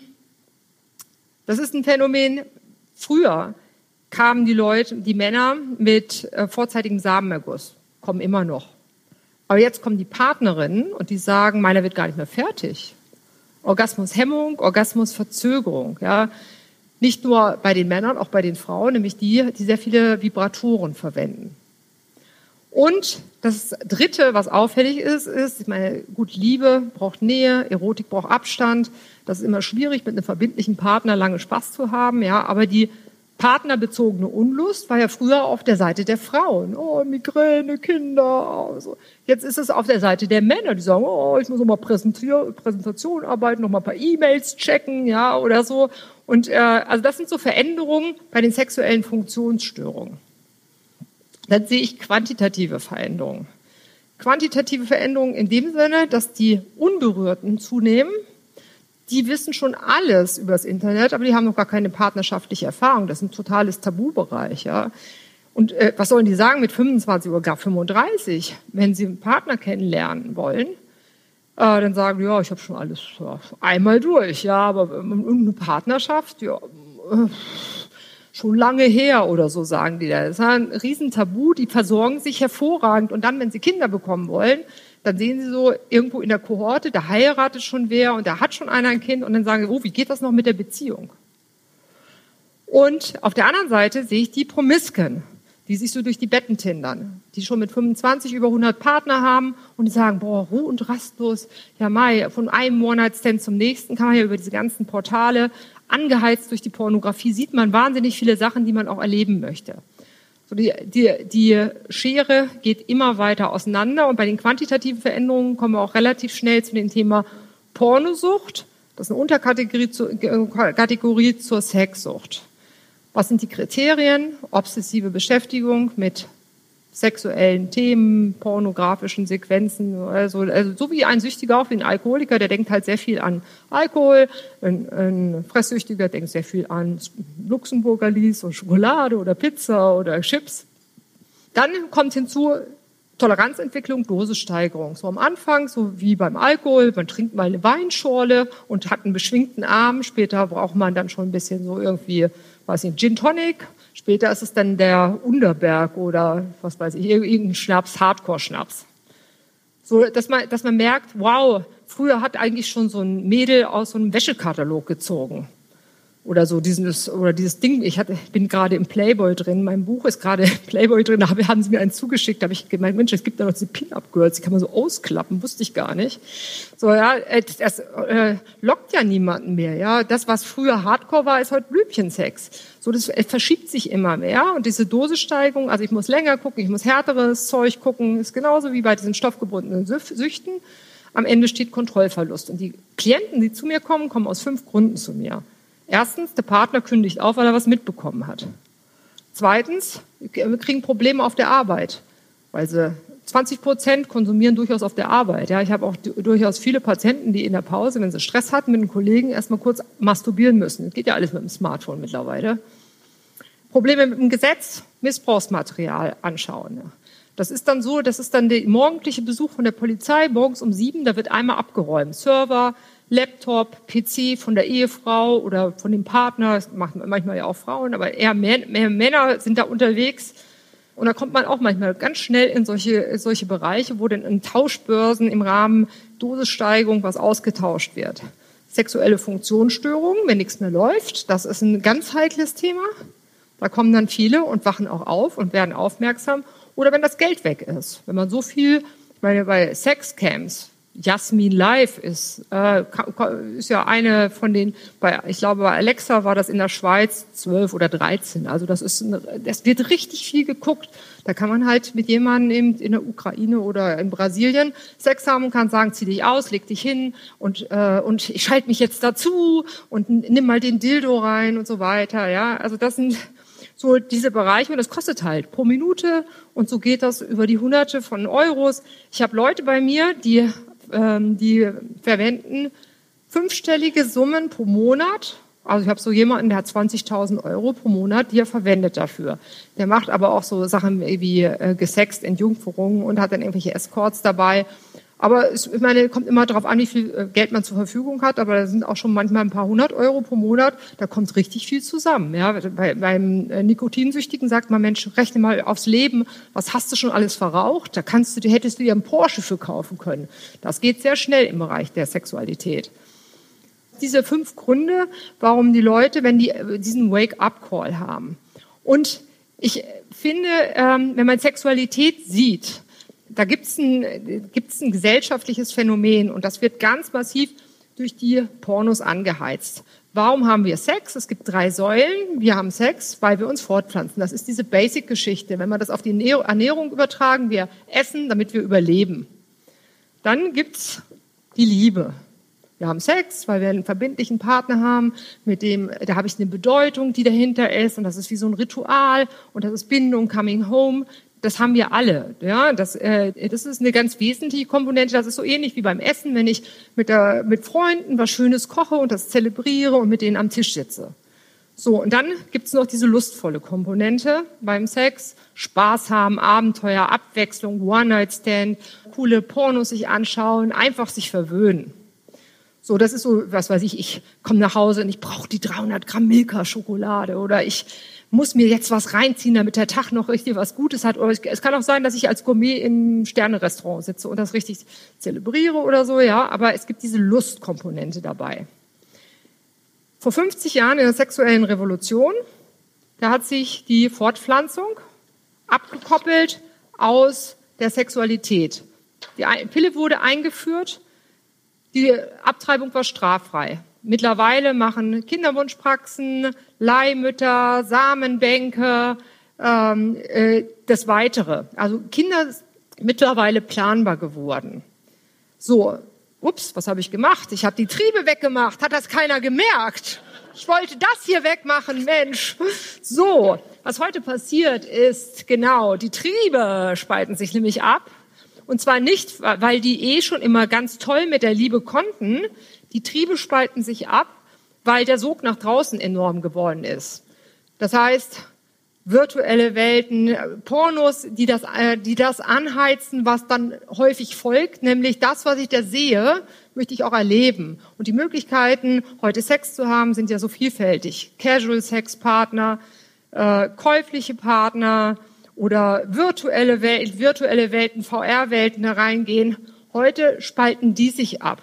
Das ist ein Phänomen. Früher kamen die Leute, die Männer mit äh, vorzeitigem Samenerguss, kommen immer noch. Aber jetzt kommen die Partnerinnen und die sagen, meiner wird gar nicht mehr fertig. Orgasmushemmung, Orgasmusverzögerung, ja. Nicht nur bei den Männern, auch bei den Frauen, nämlich die, die sehr viele Vibratoren verwenden. Und das Dritte, was auffällig ist, ist, ich meine, gut, Liebe braucht Nähe, Erotik braucht Abstand. Das ist immer schwierig, mit einem verbindlichen Partner lange Spaß zu haben, ja. Aber die partnerbezogene Unlust war ja früher auf der Seite der Frauen. Oh, Migräne, Kinder. Also. Jetzt ist es auf der Seite der Männer, die sagen, oh, ich muss noch mal Präsentation arbeiten, noch mal ein paar E-Mails checken, ja, oder so. Und äh, also das sind so Veränderungen bei den sexuellen Funktionsstörungen. Dann sehe ich quantitative Veränderungen. Quantitative Veränderungen in dem Sinne, dass die Unberührten zunehmen, die wissen schon alles über das Internet, aber die haben noch gar keine partnerschaftliche Erfahrung. Das ist ein totales Tabubereich. Ja. Und äh, was sollen die sagen mit 25 oder gar 35, wenn sie einen Partner kennenlernen wollen? Äh, dann sagen die, ja, ich habe schon alles ja, einmal durch, ja, aber irgendeine Partnerschaft, ja, äh, schon lange her oder so sagen die da. Das ist ein Riesentabu, die versorgen sich hervorragend und dann, wenn sie Kinder bekommen wollen, dann sehen sie so irgendwo in der Kohorte, da heiratet schon wer und da hat schon einer ein Kind und dann sagen sie, oh, wie geht das noch mit der Beziehung? Und auf der anderen Seite sehe ich die Promisken, die sich so durch die Betten tindern, die schon mit 25 über 100 Partner haben und die sagen, boah, ruh und rastlos, ja Mai, von einem One-Night-Stand zum nächsten kann man ja über diese ganzen Portale, angeheizt durch die Pornografie, sieht man wahnsinnig viele Sachen, die man auch erleben möchte. So die, die, die Schere geht immer weiter auseinander und bei den quantitativen Veränderungen kommen wir auch relativ schnell zu dem Thema Pornosucht. Das ist eine Unterkategorie zu, Kategorie zur Sexsucht. Was sind die Kriterien? Obsessive Beschäftigung mit sexuellen Themen, pornografischen Sequenzen, also, also so wie ein Süchtiger, auch wie ein Alkoholiker, der denkt halt sehr viel an Alkohol, ein, ein Fresssüchtiger denkt sehr viel an Luxemburger Lies und Schokolade oder Pizza oder Chips. Dann kommt hinzu Toleranzentwicklung, Dosissteigerung. So am Anfang, so wie beim Alkohol, man trinkt mal eine Weinschorle und hat einen beschwingten Arm, später braucht man dann schon ein bisschen so irgendwie, weiß nicht, Gin Tonic Später ist es dann der Unterberg oder was weiß ich, irgendein Schnaps, Hardcore-Schnaps. So, dass man, dass man merkt, wow, früher hat eigentlich schon so ein Mädel aus so einem Wäschekatalog gezogen oder so dieses oder dieses Ding. Ich hatte, bin gerade im Playboy drin. Mein Buch ist gerade im Playboy drin. Da haben sie mir einen zugeschickt. Da habe ich gemeint, Mensch, es gibt da noch diese Pin-Up-Girls. Die kann man so ausklappen. Wusste ich gar nicht. So ja, äh, das, das äh, lockt ja niemanden mehr. Ja, das was früher Hardcore war, ist heute Blümchensex. So das verschiebt sich immer mehr und diese Dosissteigerung. Also ich muss länger gucken, ich muss härteres Zeug gucken. Ist genauso wie bei diesen stoffgebundenen Süchten. Am Ende steht Kontrollverlust. Und die Klienten, die zu mir kommen, kommen aus fünf Gründen zu mir. Erstens, der Partner kündigt auf, weil er was mitbekommen hat. Zweitens, wir kriegen Probleme auf der Arbeit, weil sie 20 Prozent konsumieren durchaus auf der Arbeit. Ja, ich habe auch durchaus viele Patienten, die in der Pause, wenn sie Stress hatten mit einem Kollegen, erstmal kurz masturbieren müssen. Das geht ja alles mit dem Smartphone mittlerweile. Probleme mit dem Gesetz, Missbrauchsmaterial anschauen. Das ist dann so, das ist dann der morgendliche Besuch von der Polizei, morgens um sieben, da wird einmal abgeräumt. Server, Laptop, PC von der Ehefrau oder von dem Partner, das machen manchmal ja auch Frauen, aber eher mehr, mehr Männer sind da unterwegs. Und da kommt man auch manchmal ganz schnell in solche, solche Bereiche, wo dann in Tauschbörsen im Rahmen Dosissteigerung was ausgetauscht wird. Sexuelle Funktionsstörungen, wenn nichts mehr läuft, das ist ein ganz heikles Thema. Da kommen dann viele und wachen auch auf und werden aufmerksam. Oder wenn das Geld weg ist. Wenn man so viel, ich meine, bei Sexcams, Jasmin Live ist, äh, ist ja eine von den, bei, ich glaube bei Alexa war das in der Schweiz zwölf oder dreizehn. Also das ist, eine, das wird richtig viel geguckt. Da kann man halt mit jemandem in der Ukraine oder in Brasilien Sex haben und kann sagen, zieh dich aus, leg dich hin und äh, und ich schalte mich jetzt dazu und nimm mal den Dildo rein und so weiter. Ja, also das sind so diese Bereiche und das kostet halt pro Minute und so geht das über die Hunderte von Euros. Ich habe Leute bei mir, die ähm, die verwenden fünfstellige Summen pro Monat Also ich habe so jemanden, der hat 20.000 Euro pro Monat, die er verwendet dafür. Der macht aber auch so Sachen wie äh, gesext, Entjungferungen und hat dann irgendwelche Escorts dabei. Aber es, ich meine, kommt immer darauf an, wie viel äh, Geld man zur Verfügung hat. Aber da sind auch schon manchmal ein paar hundert Euro pro Monat. Da kommt richtig viel zusammen. Ja, bei, beim äh, Nikotinsüchtigen sagt man, Mensch, rechne mal aufs Leben. Was hast du schon alles verraucht? Da kannst du, hättest du dir einen Porsche für kaufen können. Das geht sehr schnell im Bereich der Sexualität diese fünf Gründe, warum die Leute, wenn die äh, diesen Wake-up-Call haben. Und ich finde, ähm, wenn man Sexualität sieht, da gibt es ein, gibt's ein gesellschaftliches Phänomen und das wird ganz massiv durch die Pornos angeheizt. Warum haben wir Sex? Es gibt drei Säulen. Wir haben Sex, weil wir uns fortpflanzen. Das ist diese Basic-Geschichte. Wenn wir das auf die Ernährung übertragen, wir essen, damit wir überleben. Dann gibt's die Liebe. Wir haben Sex, weil wir einen verbindlichen Partner haben, mit dem, da habe ich eine Bedeutung, die dahinter ist, und das ist wie so ein Ritual, und das ist Bindung, Coming Home. Das haben wir alle. Ja, das, äh, das ist eine ganz wesentliche Komponente. Das ist so ähnlich wie beim Essen, wenn ich mit, der, mit Freunden was Schönes koche und das zelebriere und mit denen am Tisch sitze. So, und dann gibt's noch diese lustvolle Komponente beim Sex. Spaß haben, Abenteuer, Abwechslung, One-Night-Stand, coole Pornos sich anschauen, einfach sich verwöhnen. So, das ist so, was weiß ich, ich komme nach Hause und ich brauche die 300 Gramm Milka-Schokolade oder ich muss mir jetzt was reinziehen, damit der Tag noch richtig was Gutes hat. Oder es kann auch sein, dass ich als Gourmet im Sternerestaurant sitze und das richtig zelebriere oder so, ja. Aber es gibt diese Lustkomponente dabei. Vor 50 Jahren in der sexuellen Revolution, da hat sich die Fortpflanzung abgekoppelt aus der Sexualität. Die Pille wurde eingeführt die Abtreibung war straffrei. Mittlerweile machen Kinderwunschpraxen, Leihmütter, Samenbänke ähm, äh, das Weitere. Also Kinder mittlerweile planbar geworden. So, ups, was habe ich gemacht? Ich habe die Triebe weggemacht. Hat das keiner gemerkt? Ich wollte das hier wegmachen, Mensch. So, was heute passiert ist, genau, die Triebe spalten sich nämlich ab und zwar nicht, weil die eh schon immer ganz toll mit der Liebe konnten. Die Triebe spalten sich ab, weil der Sog nach draußen enorm geworden ist. Das heißt, virtuelle Welten, Pornos, die das, äh, die das anheizen, was dann häufig folgt, nämlich das, was ich da sehe, möchte ich auch erleben. Und die Möglichkeiten, heute Sex zu haben, sind ja so vielfältig. Casual Sex Partner, äh, käufliche Partner, oder virtuelle, Welt, virtuelle Welten, VR-Welten hereingehen. Heute spalten die sich ab.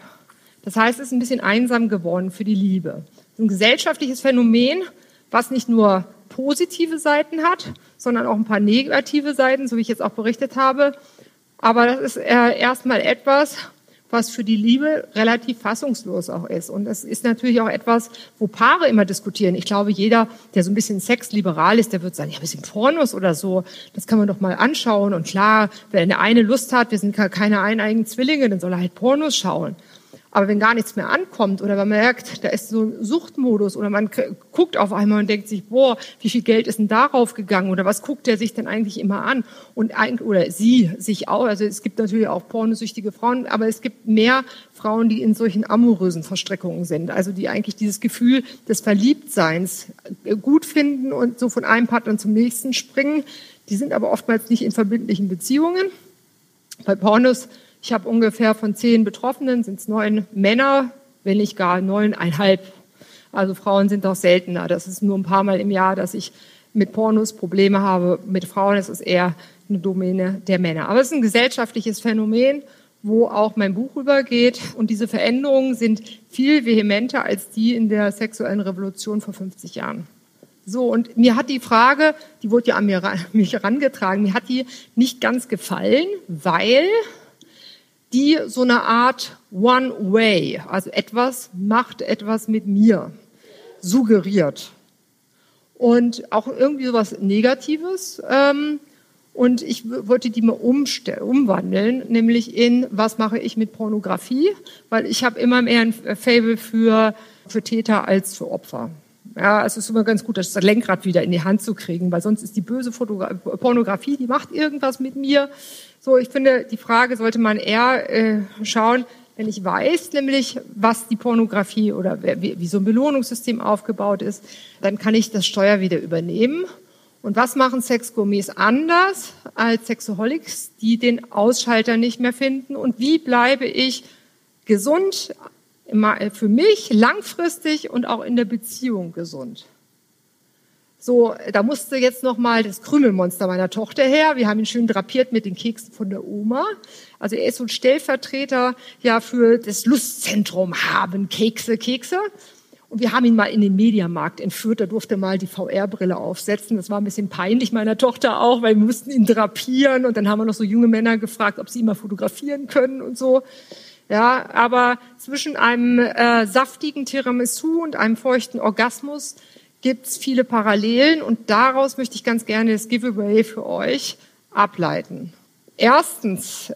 Das heißt, es ist ein bisschen einsam geworden für die Liebe. Ein gesellschaftliches Phänomen, was nicht nur positive Seiten hat, sondern auch ein paar negative Seiten, so wie ich jetzt auch berichtet habe. Aber das ist äh, erstmal etwas, was für die Liebe relativ fassungslos auch ist. Und das ist natürlich auch etwas, wo Paare immer diskutieren. Ich glaube, jeder, der so ein bisschen sexliberal ist, der wird sagen, ja, ein bisschen Pornos oder so, das kann man doch mal anschauen. Und klar, wenn der eine Lust hat, wir sind keine eineigen Zwillinge, dann soll er halt Pornos schauen. Aber wenn gar nichts mehr ankommt oder man merkt, da ist so ein Suchtmodus oder man guckt auf einmal und denkt sich, boah, wie viel Geld ist denn darauf gegangen oder was guckt der sich denn eigentlich immer an? Und oder sie sich auch, also es gibt natürlich auch pornosüchtige Frauen, aber es gibt mehr Frauen, die in solchen amorösen Verstrickungen sind, also die eigentlich dieses Gefühl des Verliebtseins gut finden und so von einem Partner zum nächsten springen. Die sind aber oftmals nicht in verbindlichen Beziehungen. Bei Pornos ich habe ungefähr von zehn Betroffenen sind es neun Männer, wenn nicht gar neuneinhalb. Also Frauen sind doch seltener. Das ist nur ein paar Mal im Jahr, dass ich mit Pornos Probleme habe. Mit Frauen ist es eher eine Domäne der Männer. Aber es ist ein gesellschaftliches Phänomen, wo auch mein Buch übergeht. Und diese Veränderungen sind viel vehementer als die in der sexuellen Revolution vor 50 Jahren. So, und mir hat die Frage, die wurde ja an mir, mich herangetragen, mir hat die nicht ganz gefallen, weil die so eine Art One-Way, also etwas macht etwas mit mir, suggeriert. Und auch irgendwie so was Negatives. Ähm, und ich wollte die mal umwandeln, nämlich in, was mache ich mit Pornografie? Weil ich habe immer mehr ein Fable für, für Täter als für Opfer. Ja, es ist immer ganz gut, das Lenkrad wieder in die Hand zu kriegen, weil sonst ist die böse Fotogra Pornografie, die macht irgendwas mit mir. So, ich finde, die Frage sollte man eher äh, schauen, Wenn ich weiß nämlich, was die Pornografie oder wie, so ein Belohnungssystem aufgebaut ist, dann kann ich das Steuer wieder übernehmen. Und was machen Sexgourmets anders als Sexaholics, die den Ausschalter nicht mehr finden? Und wie bleibe ich gesund für mich langfristig und auch in der Beziehung gesund? So, da musste jetzt noch mal das Krümelmonster meiner Tochter her. Wir haben ihn schön drapiert mit den Keksen von der Oma. Also er ist so ein Stellvertreter ja für das Lustzentrum haben Kekse, Kekse. Und wir haben ihn mal in den Mediamarkt entführt. Da durfte mal die VR-Brille aufsetzen. Das war ein bisschen peinlich meiner Tochter auch, weil wir mussten ihn drapieren. Und dann haben wir noch so junge Männer gefragt, ob sie ihn mal fotografieren können und so. Ja, aber zwischen einem äh, saftigen Tiramisu und einem feuchten Orgasmus gibt es viele Parallelen und daraus möchte ich ganz gerne das Giveaway für euch ableiten. Erstens,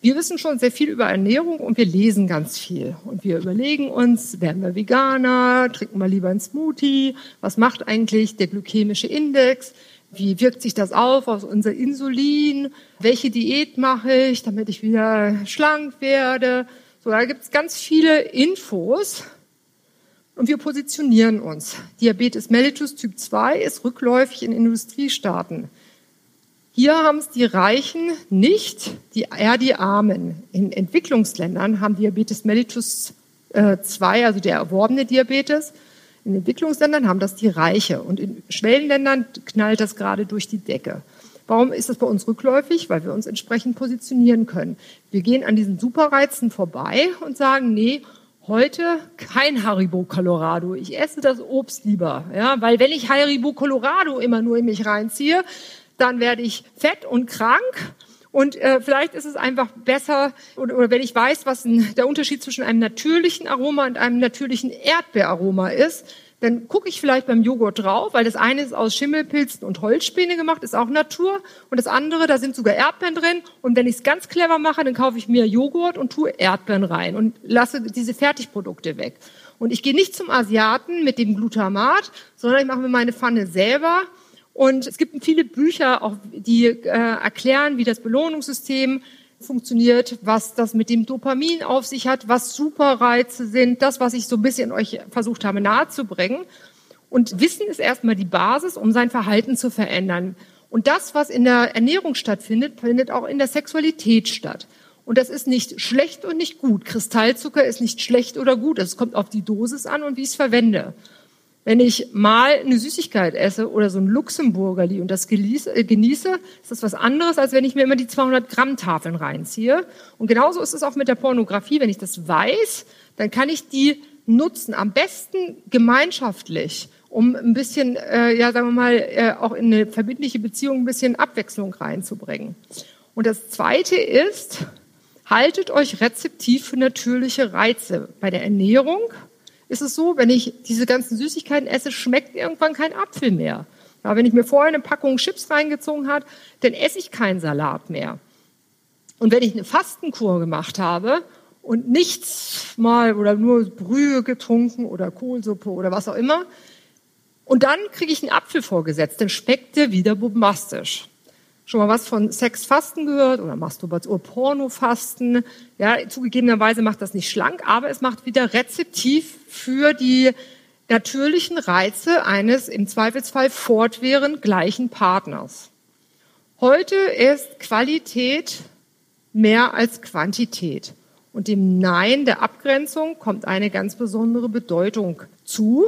wir wissen schon sehr viel über Ernährung und wir lesen ganz viel. Und wir überlegen uns, werden wir Veganer, trinken wir lieber einen Smoothie, was macht eigentlich der glykämische Index, wie wirkt sich das auf auf unser Insulin, welche Diät mache ich, damit ich wieder schlank werde. So, da gibt es ganz viele Infos und wir positionieren uns. Diabetes mellitus Typ 2 ist rückläufig in Industriestaaten. Hier haben es die Reichen nicht, die, eher die Armen. In Entwicklungsländern haben Diabetes mellitus äh, 2, also der erworbene Diabetes. In Entwicklungsländern haben das die Reiche. Und in Schwellenländern knallt das gerade durch die Decke. Warum ist das bei uns rückläufig? Weil wir uns entsprechend positionieren können. Wir gehen an diesen Superreizen vorbei und sagen, nee, Heute kein Haribo Colorado. Ich esse das Obst lieber, ja, weil wenn ich Haribo Colorado immer nur in mich reinziehe, dann werde ich fett und krank. Und äh, vielleicht ist es einfach besser, oder, oder wenn ich weiß, was ein, der Unterschied zwischen einem natürlichen Aroma und einem natürlichen Erdbeeraroma ist, dann gucke ich vielleicht beim Joghurt drauf, weil das eine ist aus Schimmelpilzen und Holzspäne gemacht, ist auch Natur. Und das andere, da sind sogar Erdbeeren drin. Und wenn ich es ganz clever mache, dann kaufe ich mir Joghurt und tue Erdbeeren rein und lasse diese Fertigprodukte weg. Und ich gehe nicht zum Asiaten mit dem Glutamat, sondern ich mache mir meine Pfanne selber. Und es gibt viele Bücher, auch die äh, erklären, wie das Belohnungssystem funktioniert, was das mit dem Dopamin auf sich hat, was Superreize sind, das, was ich so ein bisschen euch versucht habe nahezubringen. Und Wissen ist erstmal die Basis, um sein Verhalten zu verändern. Und das, was in der Ernährung stattfindet, findet auch in der Sexualität statt. Und das ist nicht schlecht und nicht gut. Kristallzucker ist nicht schlecht oder gut. Es kommt auf die Dosis an und wie ich es verwende. Wenn ich mal eine Süßigkeit esse oder so ein Luxemburgerli und das äh, genieße, ist das was anderes, als wenn ich mir immer die 200 Gramm Tafeln reinziehe. Und genauso ist es auch mit der Pornografie. Wenn ich das weiß, dann kann ich die nutzen. Am besten gemeinschaftlich, um ein bisschen, äh, ja, sagen wir mal, äh, auch in eine verbindliche Beziehung ein bisschen Abwechslung reinzubringen. Und das Zweite ist, haltet euch rezeptiv für natürliche Reize bei der Ernährung ist es so, wenn ich diese ganzen Süßigkeiten esse, schmeckt irgendwann kein Apfel mehr. Ja, wenn ich mir vorher eine Packung Chips reingezogen habe, dann esse ich keinen Salat mehr. Und wenn ich eine Fastenkur gemacht habe und nichts mal oder nur Brühe getrunken oder Kohlsuppe oder was auch immer, und dann kriege ich einen Apfel vorgesetzt, dann schmeckt der wieder bombastisch schon mal was von Sexfasten gehört oder Masturbation, Pornofasten. Ja, zugegebenerweise macht das nicht schlank, aber es macht wieder rezeptiv für die natürlichen Reize eines im Zweifelsfall fortwährend gleichen Partners. Heute ist Qualität mehr als Quantität. Und dem Nein der Abgrenzung kommt eine ganz besondere Bedeutung zu,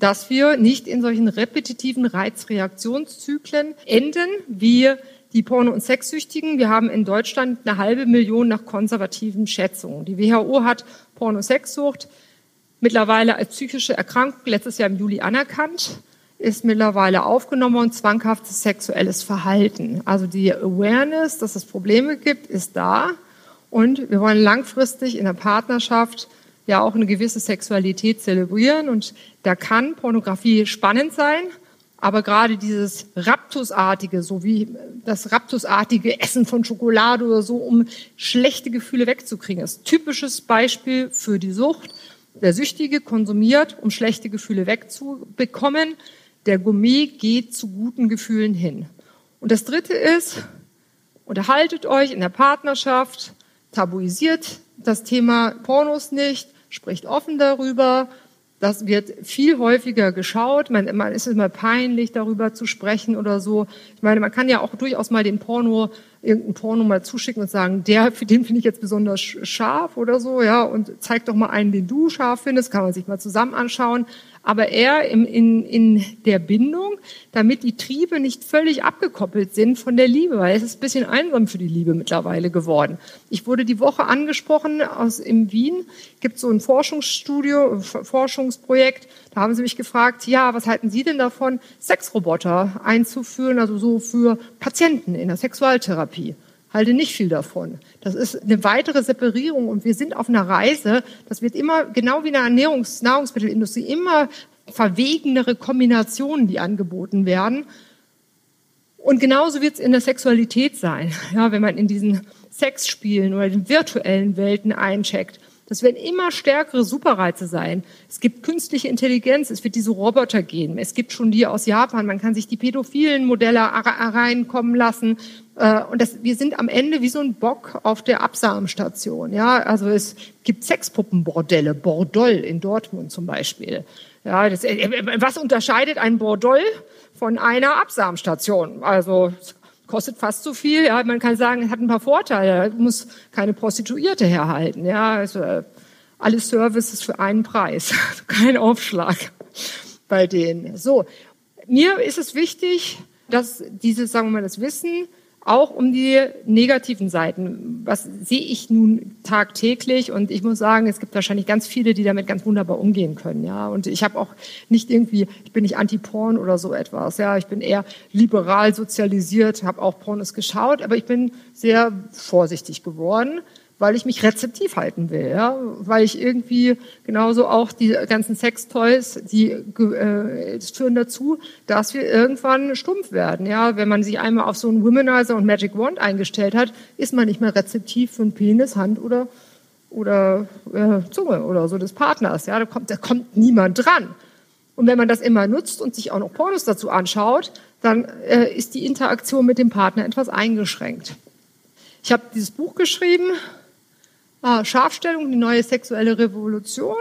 dass wir nicht in solchen repetitiven Reizreaktionszyklen enden, wie die Porno- und Sexsüchtigen. Wir haben in Deutschland eine halbe Million nach konservativen Schätzungen. Die WHO hat Porno-Sexsucht mittlerweile als psychische Erkrankung letztes Jahr im Juli anerkannt, ist mittlerweile aufgenommen und zwanghaftes sexuelles Verhalten. Also die Awareness, dass es Probleme gibt, ist da. Und wir wollen langfristig in der Partnerschaft ja auch eine gewisse Sexualität zelebrieren. Und da kann Pornografie spannend sein, aber gerade dieses Raptusartige, so wie das Raptusartige Essen von Schokolade oder so, um schlechte Gefühle wegzukriegen, ist typisches Beispiel für die Sucht. Der Süchtige konsumiert, um schlechte Gefühle wegzubekommen. Der Gourmet geht zu guten Gefühlen hin. Und das Dritte ist, unterhaltet euch in der Partnerschaft, tabuisiert das Thema Pornos nicht, spricht offen darüber. Das wird viel häufiger geschaut. Man, man ist immer peinlich, darüber zu sprechen oder so. Ich meine, man kann ja auch durchaus mal den Porno, irgendeinen Porno mal zuschicken und sagen, der, für den finde ich jetzt besonders scharf oder so, ja, und zeig doch mal einen, den du scharf findest, kann man sich mal zusammen anschauen aber eher im, in, in der Bindung, damit die Triebe nicht völlig abgekoppelt sind von der Liebe, weil es ist ein bisschen einsam für die Liebe mittlerweile geworden. Ich wurde die Woche angesprochen aus in Wien, gibt so ein Forschungsstudio, Forschungsprojekt, da haben sie mich gefragt, ja, was halten Sie denn davon, Sexroboter einzuführen, also so für Patienten in der Sexualtherapie? Halte nicht viel davon. Das ist eine weitere Separierung und wir sind auf einer Reise. Das wird immer, genau wie in der Ernährungs Nahrungsmittelindustrie, immer verwegenere Kombinationen, die angeboten werden. Und genauso wird es in der Sexualität sein. Ja, wenn man in diesen Sexspielen oder den virtuellen Welten eincheckt. Das werden immer stärkere Superreize sein. Es gibt künstliche Intelligenz, es wird diese Roboter geben. Es gibt schon die aus Japan, man kann sich die pädophilen Modelle reinkommen lassen. Äh, und das, wir sind am Ende wie so ein Bock auf der Absamenstation. Ja, also es gibt Sexpuppenbordelle, Bordoll in Dortmund zum Beispiel. Ja, das, äh, was unterscheidet ein Bordoll von einer Absamenstation? Also kostet fast so viel. Ja, man kann sagen, es hat ein paar Vorteile. muss keine Prostituierte herhalten. Ja, also äh, alle Services für einen Preis, kein Aufschlag bei denen. So, mir ist es wichtig, dass dieses, sagen wir mal, das Wissen auch um die negativen Seiten. Was sehe ich nun tagtäglich? Und ich muss sagen, es gibt wahrscheinlich ganz viele, die damit ganz wunderbar umgehen können. Ja, und ich habe auch nicht irgendwie, ich bin nicht anti-Porn oder so etwas. Ja, ich bin eher liberal sozialisiert, habe auch Pornos geschaut, aber ich bin sehr vorsichtig geworden weil ich mich rezeptiv halten will, ja, weil ich irgendwie genauso auch die ganzen Sextoys, die äh, führen dazu, dass wir irgendwann stumpf werden, ja, wenn man sich einmal auf so einen Womanizer und Magic Wand eingestellt hat, ist man nicht mehr rezeptiv für einen Penis, Hand oder oder äh, Zunge oder so des Partners, ja, da kommt da kommt niemand dran. Und wenn man das immer nutzt und sich auch noch Pornos dazu anschaut, dann äh, ist die Interaktion mit dem Partner etwas eingeschränkt. Ich habe dieses Buch geschrieben, Ah, Scharfstellung, die neue sexuelle Revolution.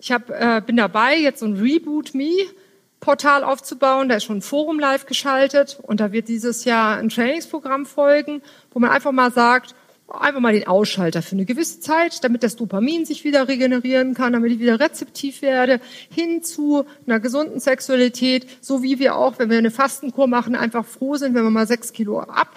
Ich hab, äh, bin dabei, jetzt so ein Reboot Me Portal aufzubauen. Da ist schon ein Forum live geschaltet und da wird dieses Jahr ein Trainingsprogramm folgen, wo man einfach mal sagt, einfach mal den Ausschalter für eine gewisse Zeit, damit das Dopamin sich wieder regenerieren kann, damit ich wieder rezeptiv werde, hin zu einer gesunden Sexualität, so wie wir auch, wenn wir eine Fastenkur machen, einfach froh sind, wenn wir mal sechs Kilo ab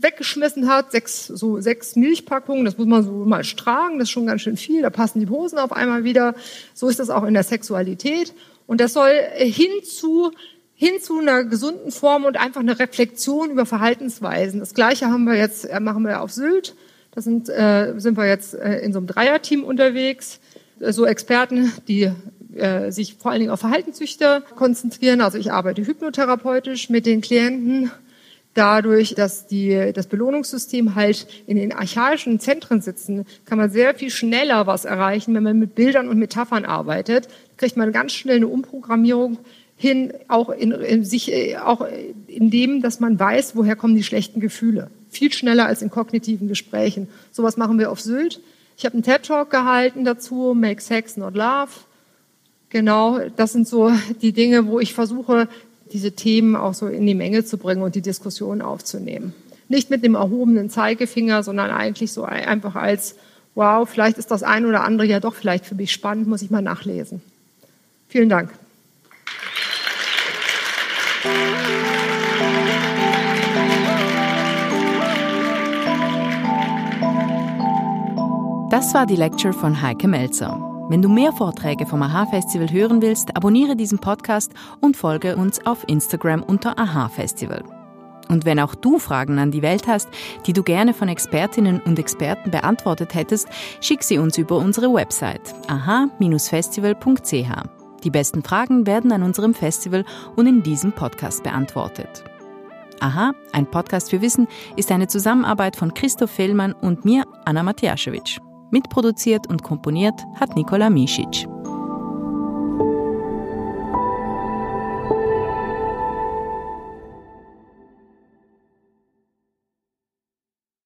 weggeschmissen hat, sechs, so sechs Milchpackungen, das muss man so mal tragen, das ist schon ganz schön viel, da passen die Hosen auf einmal wieder. So ist das auch in der Sexualität. Und das soll hin zu, hin zu einer gesunden Form und einfach eine Reflexion über Verhaltensweisen. Das Gleiche haben wir jetzt, äh, machen wir auf Sylt. Da sind, äh, sind wir jetzt äh, in so einem Dreierteam unterwegs. Äh, so Experten, die äh, sich vor allen Dingen auf Verhaltenszüchter konzentrieren. Also ich arbeite hypnotherapeutisch mit den Klienten dadurch, dass die, das Belohnungssystem halt in den archaischen Zentren sitzen, kann man sehr viel schneller was erreichen, wenn man mit Bildern und Metaphern arbeitet. Kriegt man ganz schnell eine Umprogrammierung hin, auch in, in sich, auch in dem, dass man weiß, woher kommen die schlechten Gefühle. Viel schneller als in kognitiven Gesprächen. Sowas machen wir auf Sylt. Ich habe einen TED Talk gehalten dazu, Make Sex Not Love. Genau, das sind so die Dinge, wo ich versuche, diese Themen auch so in die Menge zu bringen und die Diskussion aufzunehmen. Nicht mit dem erhobenen Zeigefinger, sondern eigentlich so einfach als, wow, vielleicht ist das ein oder andere ja doch vielleicht für mich spannend, muss ich mal nachlesen. Vielen Dank. Das war die Lecture von Heike Melzer. Wenn du mehr Vorträge vom AHA-Festival hören willst, abonniere diesen Podcast und folge uns auf Instagram unter AHA-Festival. Und wenn auch du Fragen an die Welt hast, die du gerne von Expertinnen und Experten beantwortet hättest, schick sie uns über unsere Website aha-festival.ch. Die besten Fragen werden an unserem Festival und in diesem Podcast beantwortet. Aha, ein Podcast für Wissen ist eine Zusammenarbeit von Christoph Fehlmann und mir, Anna Matjaschewitsch. Mitproduziert und komponiert hat Nikola Misic.